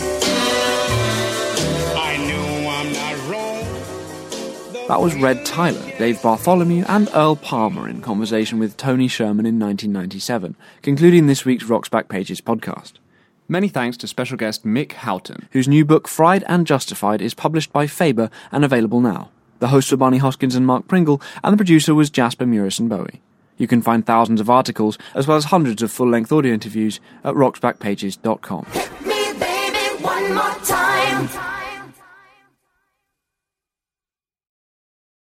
Speaker 9: That was Red Tyler, Dave Bartholomew, and Earl Palmer in conversation with Tony Scherman in 1997, concluding this week's Rock's Backpages podcast. Many thanks to special guest Mick Houghton, whose new book Fried and Justified is published by Faber and available now. The hosts were Barney Hoskyns and Mark Pringle, and the producer was Jasper Murison Bowie. You can find thousands of articles, as well as hundreds of full length audio interviews, at rocksbackpages.com.
Speaker 10: Me, baby, one more time.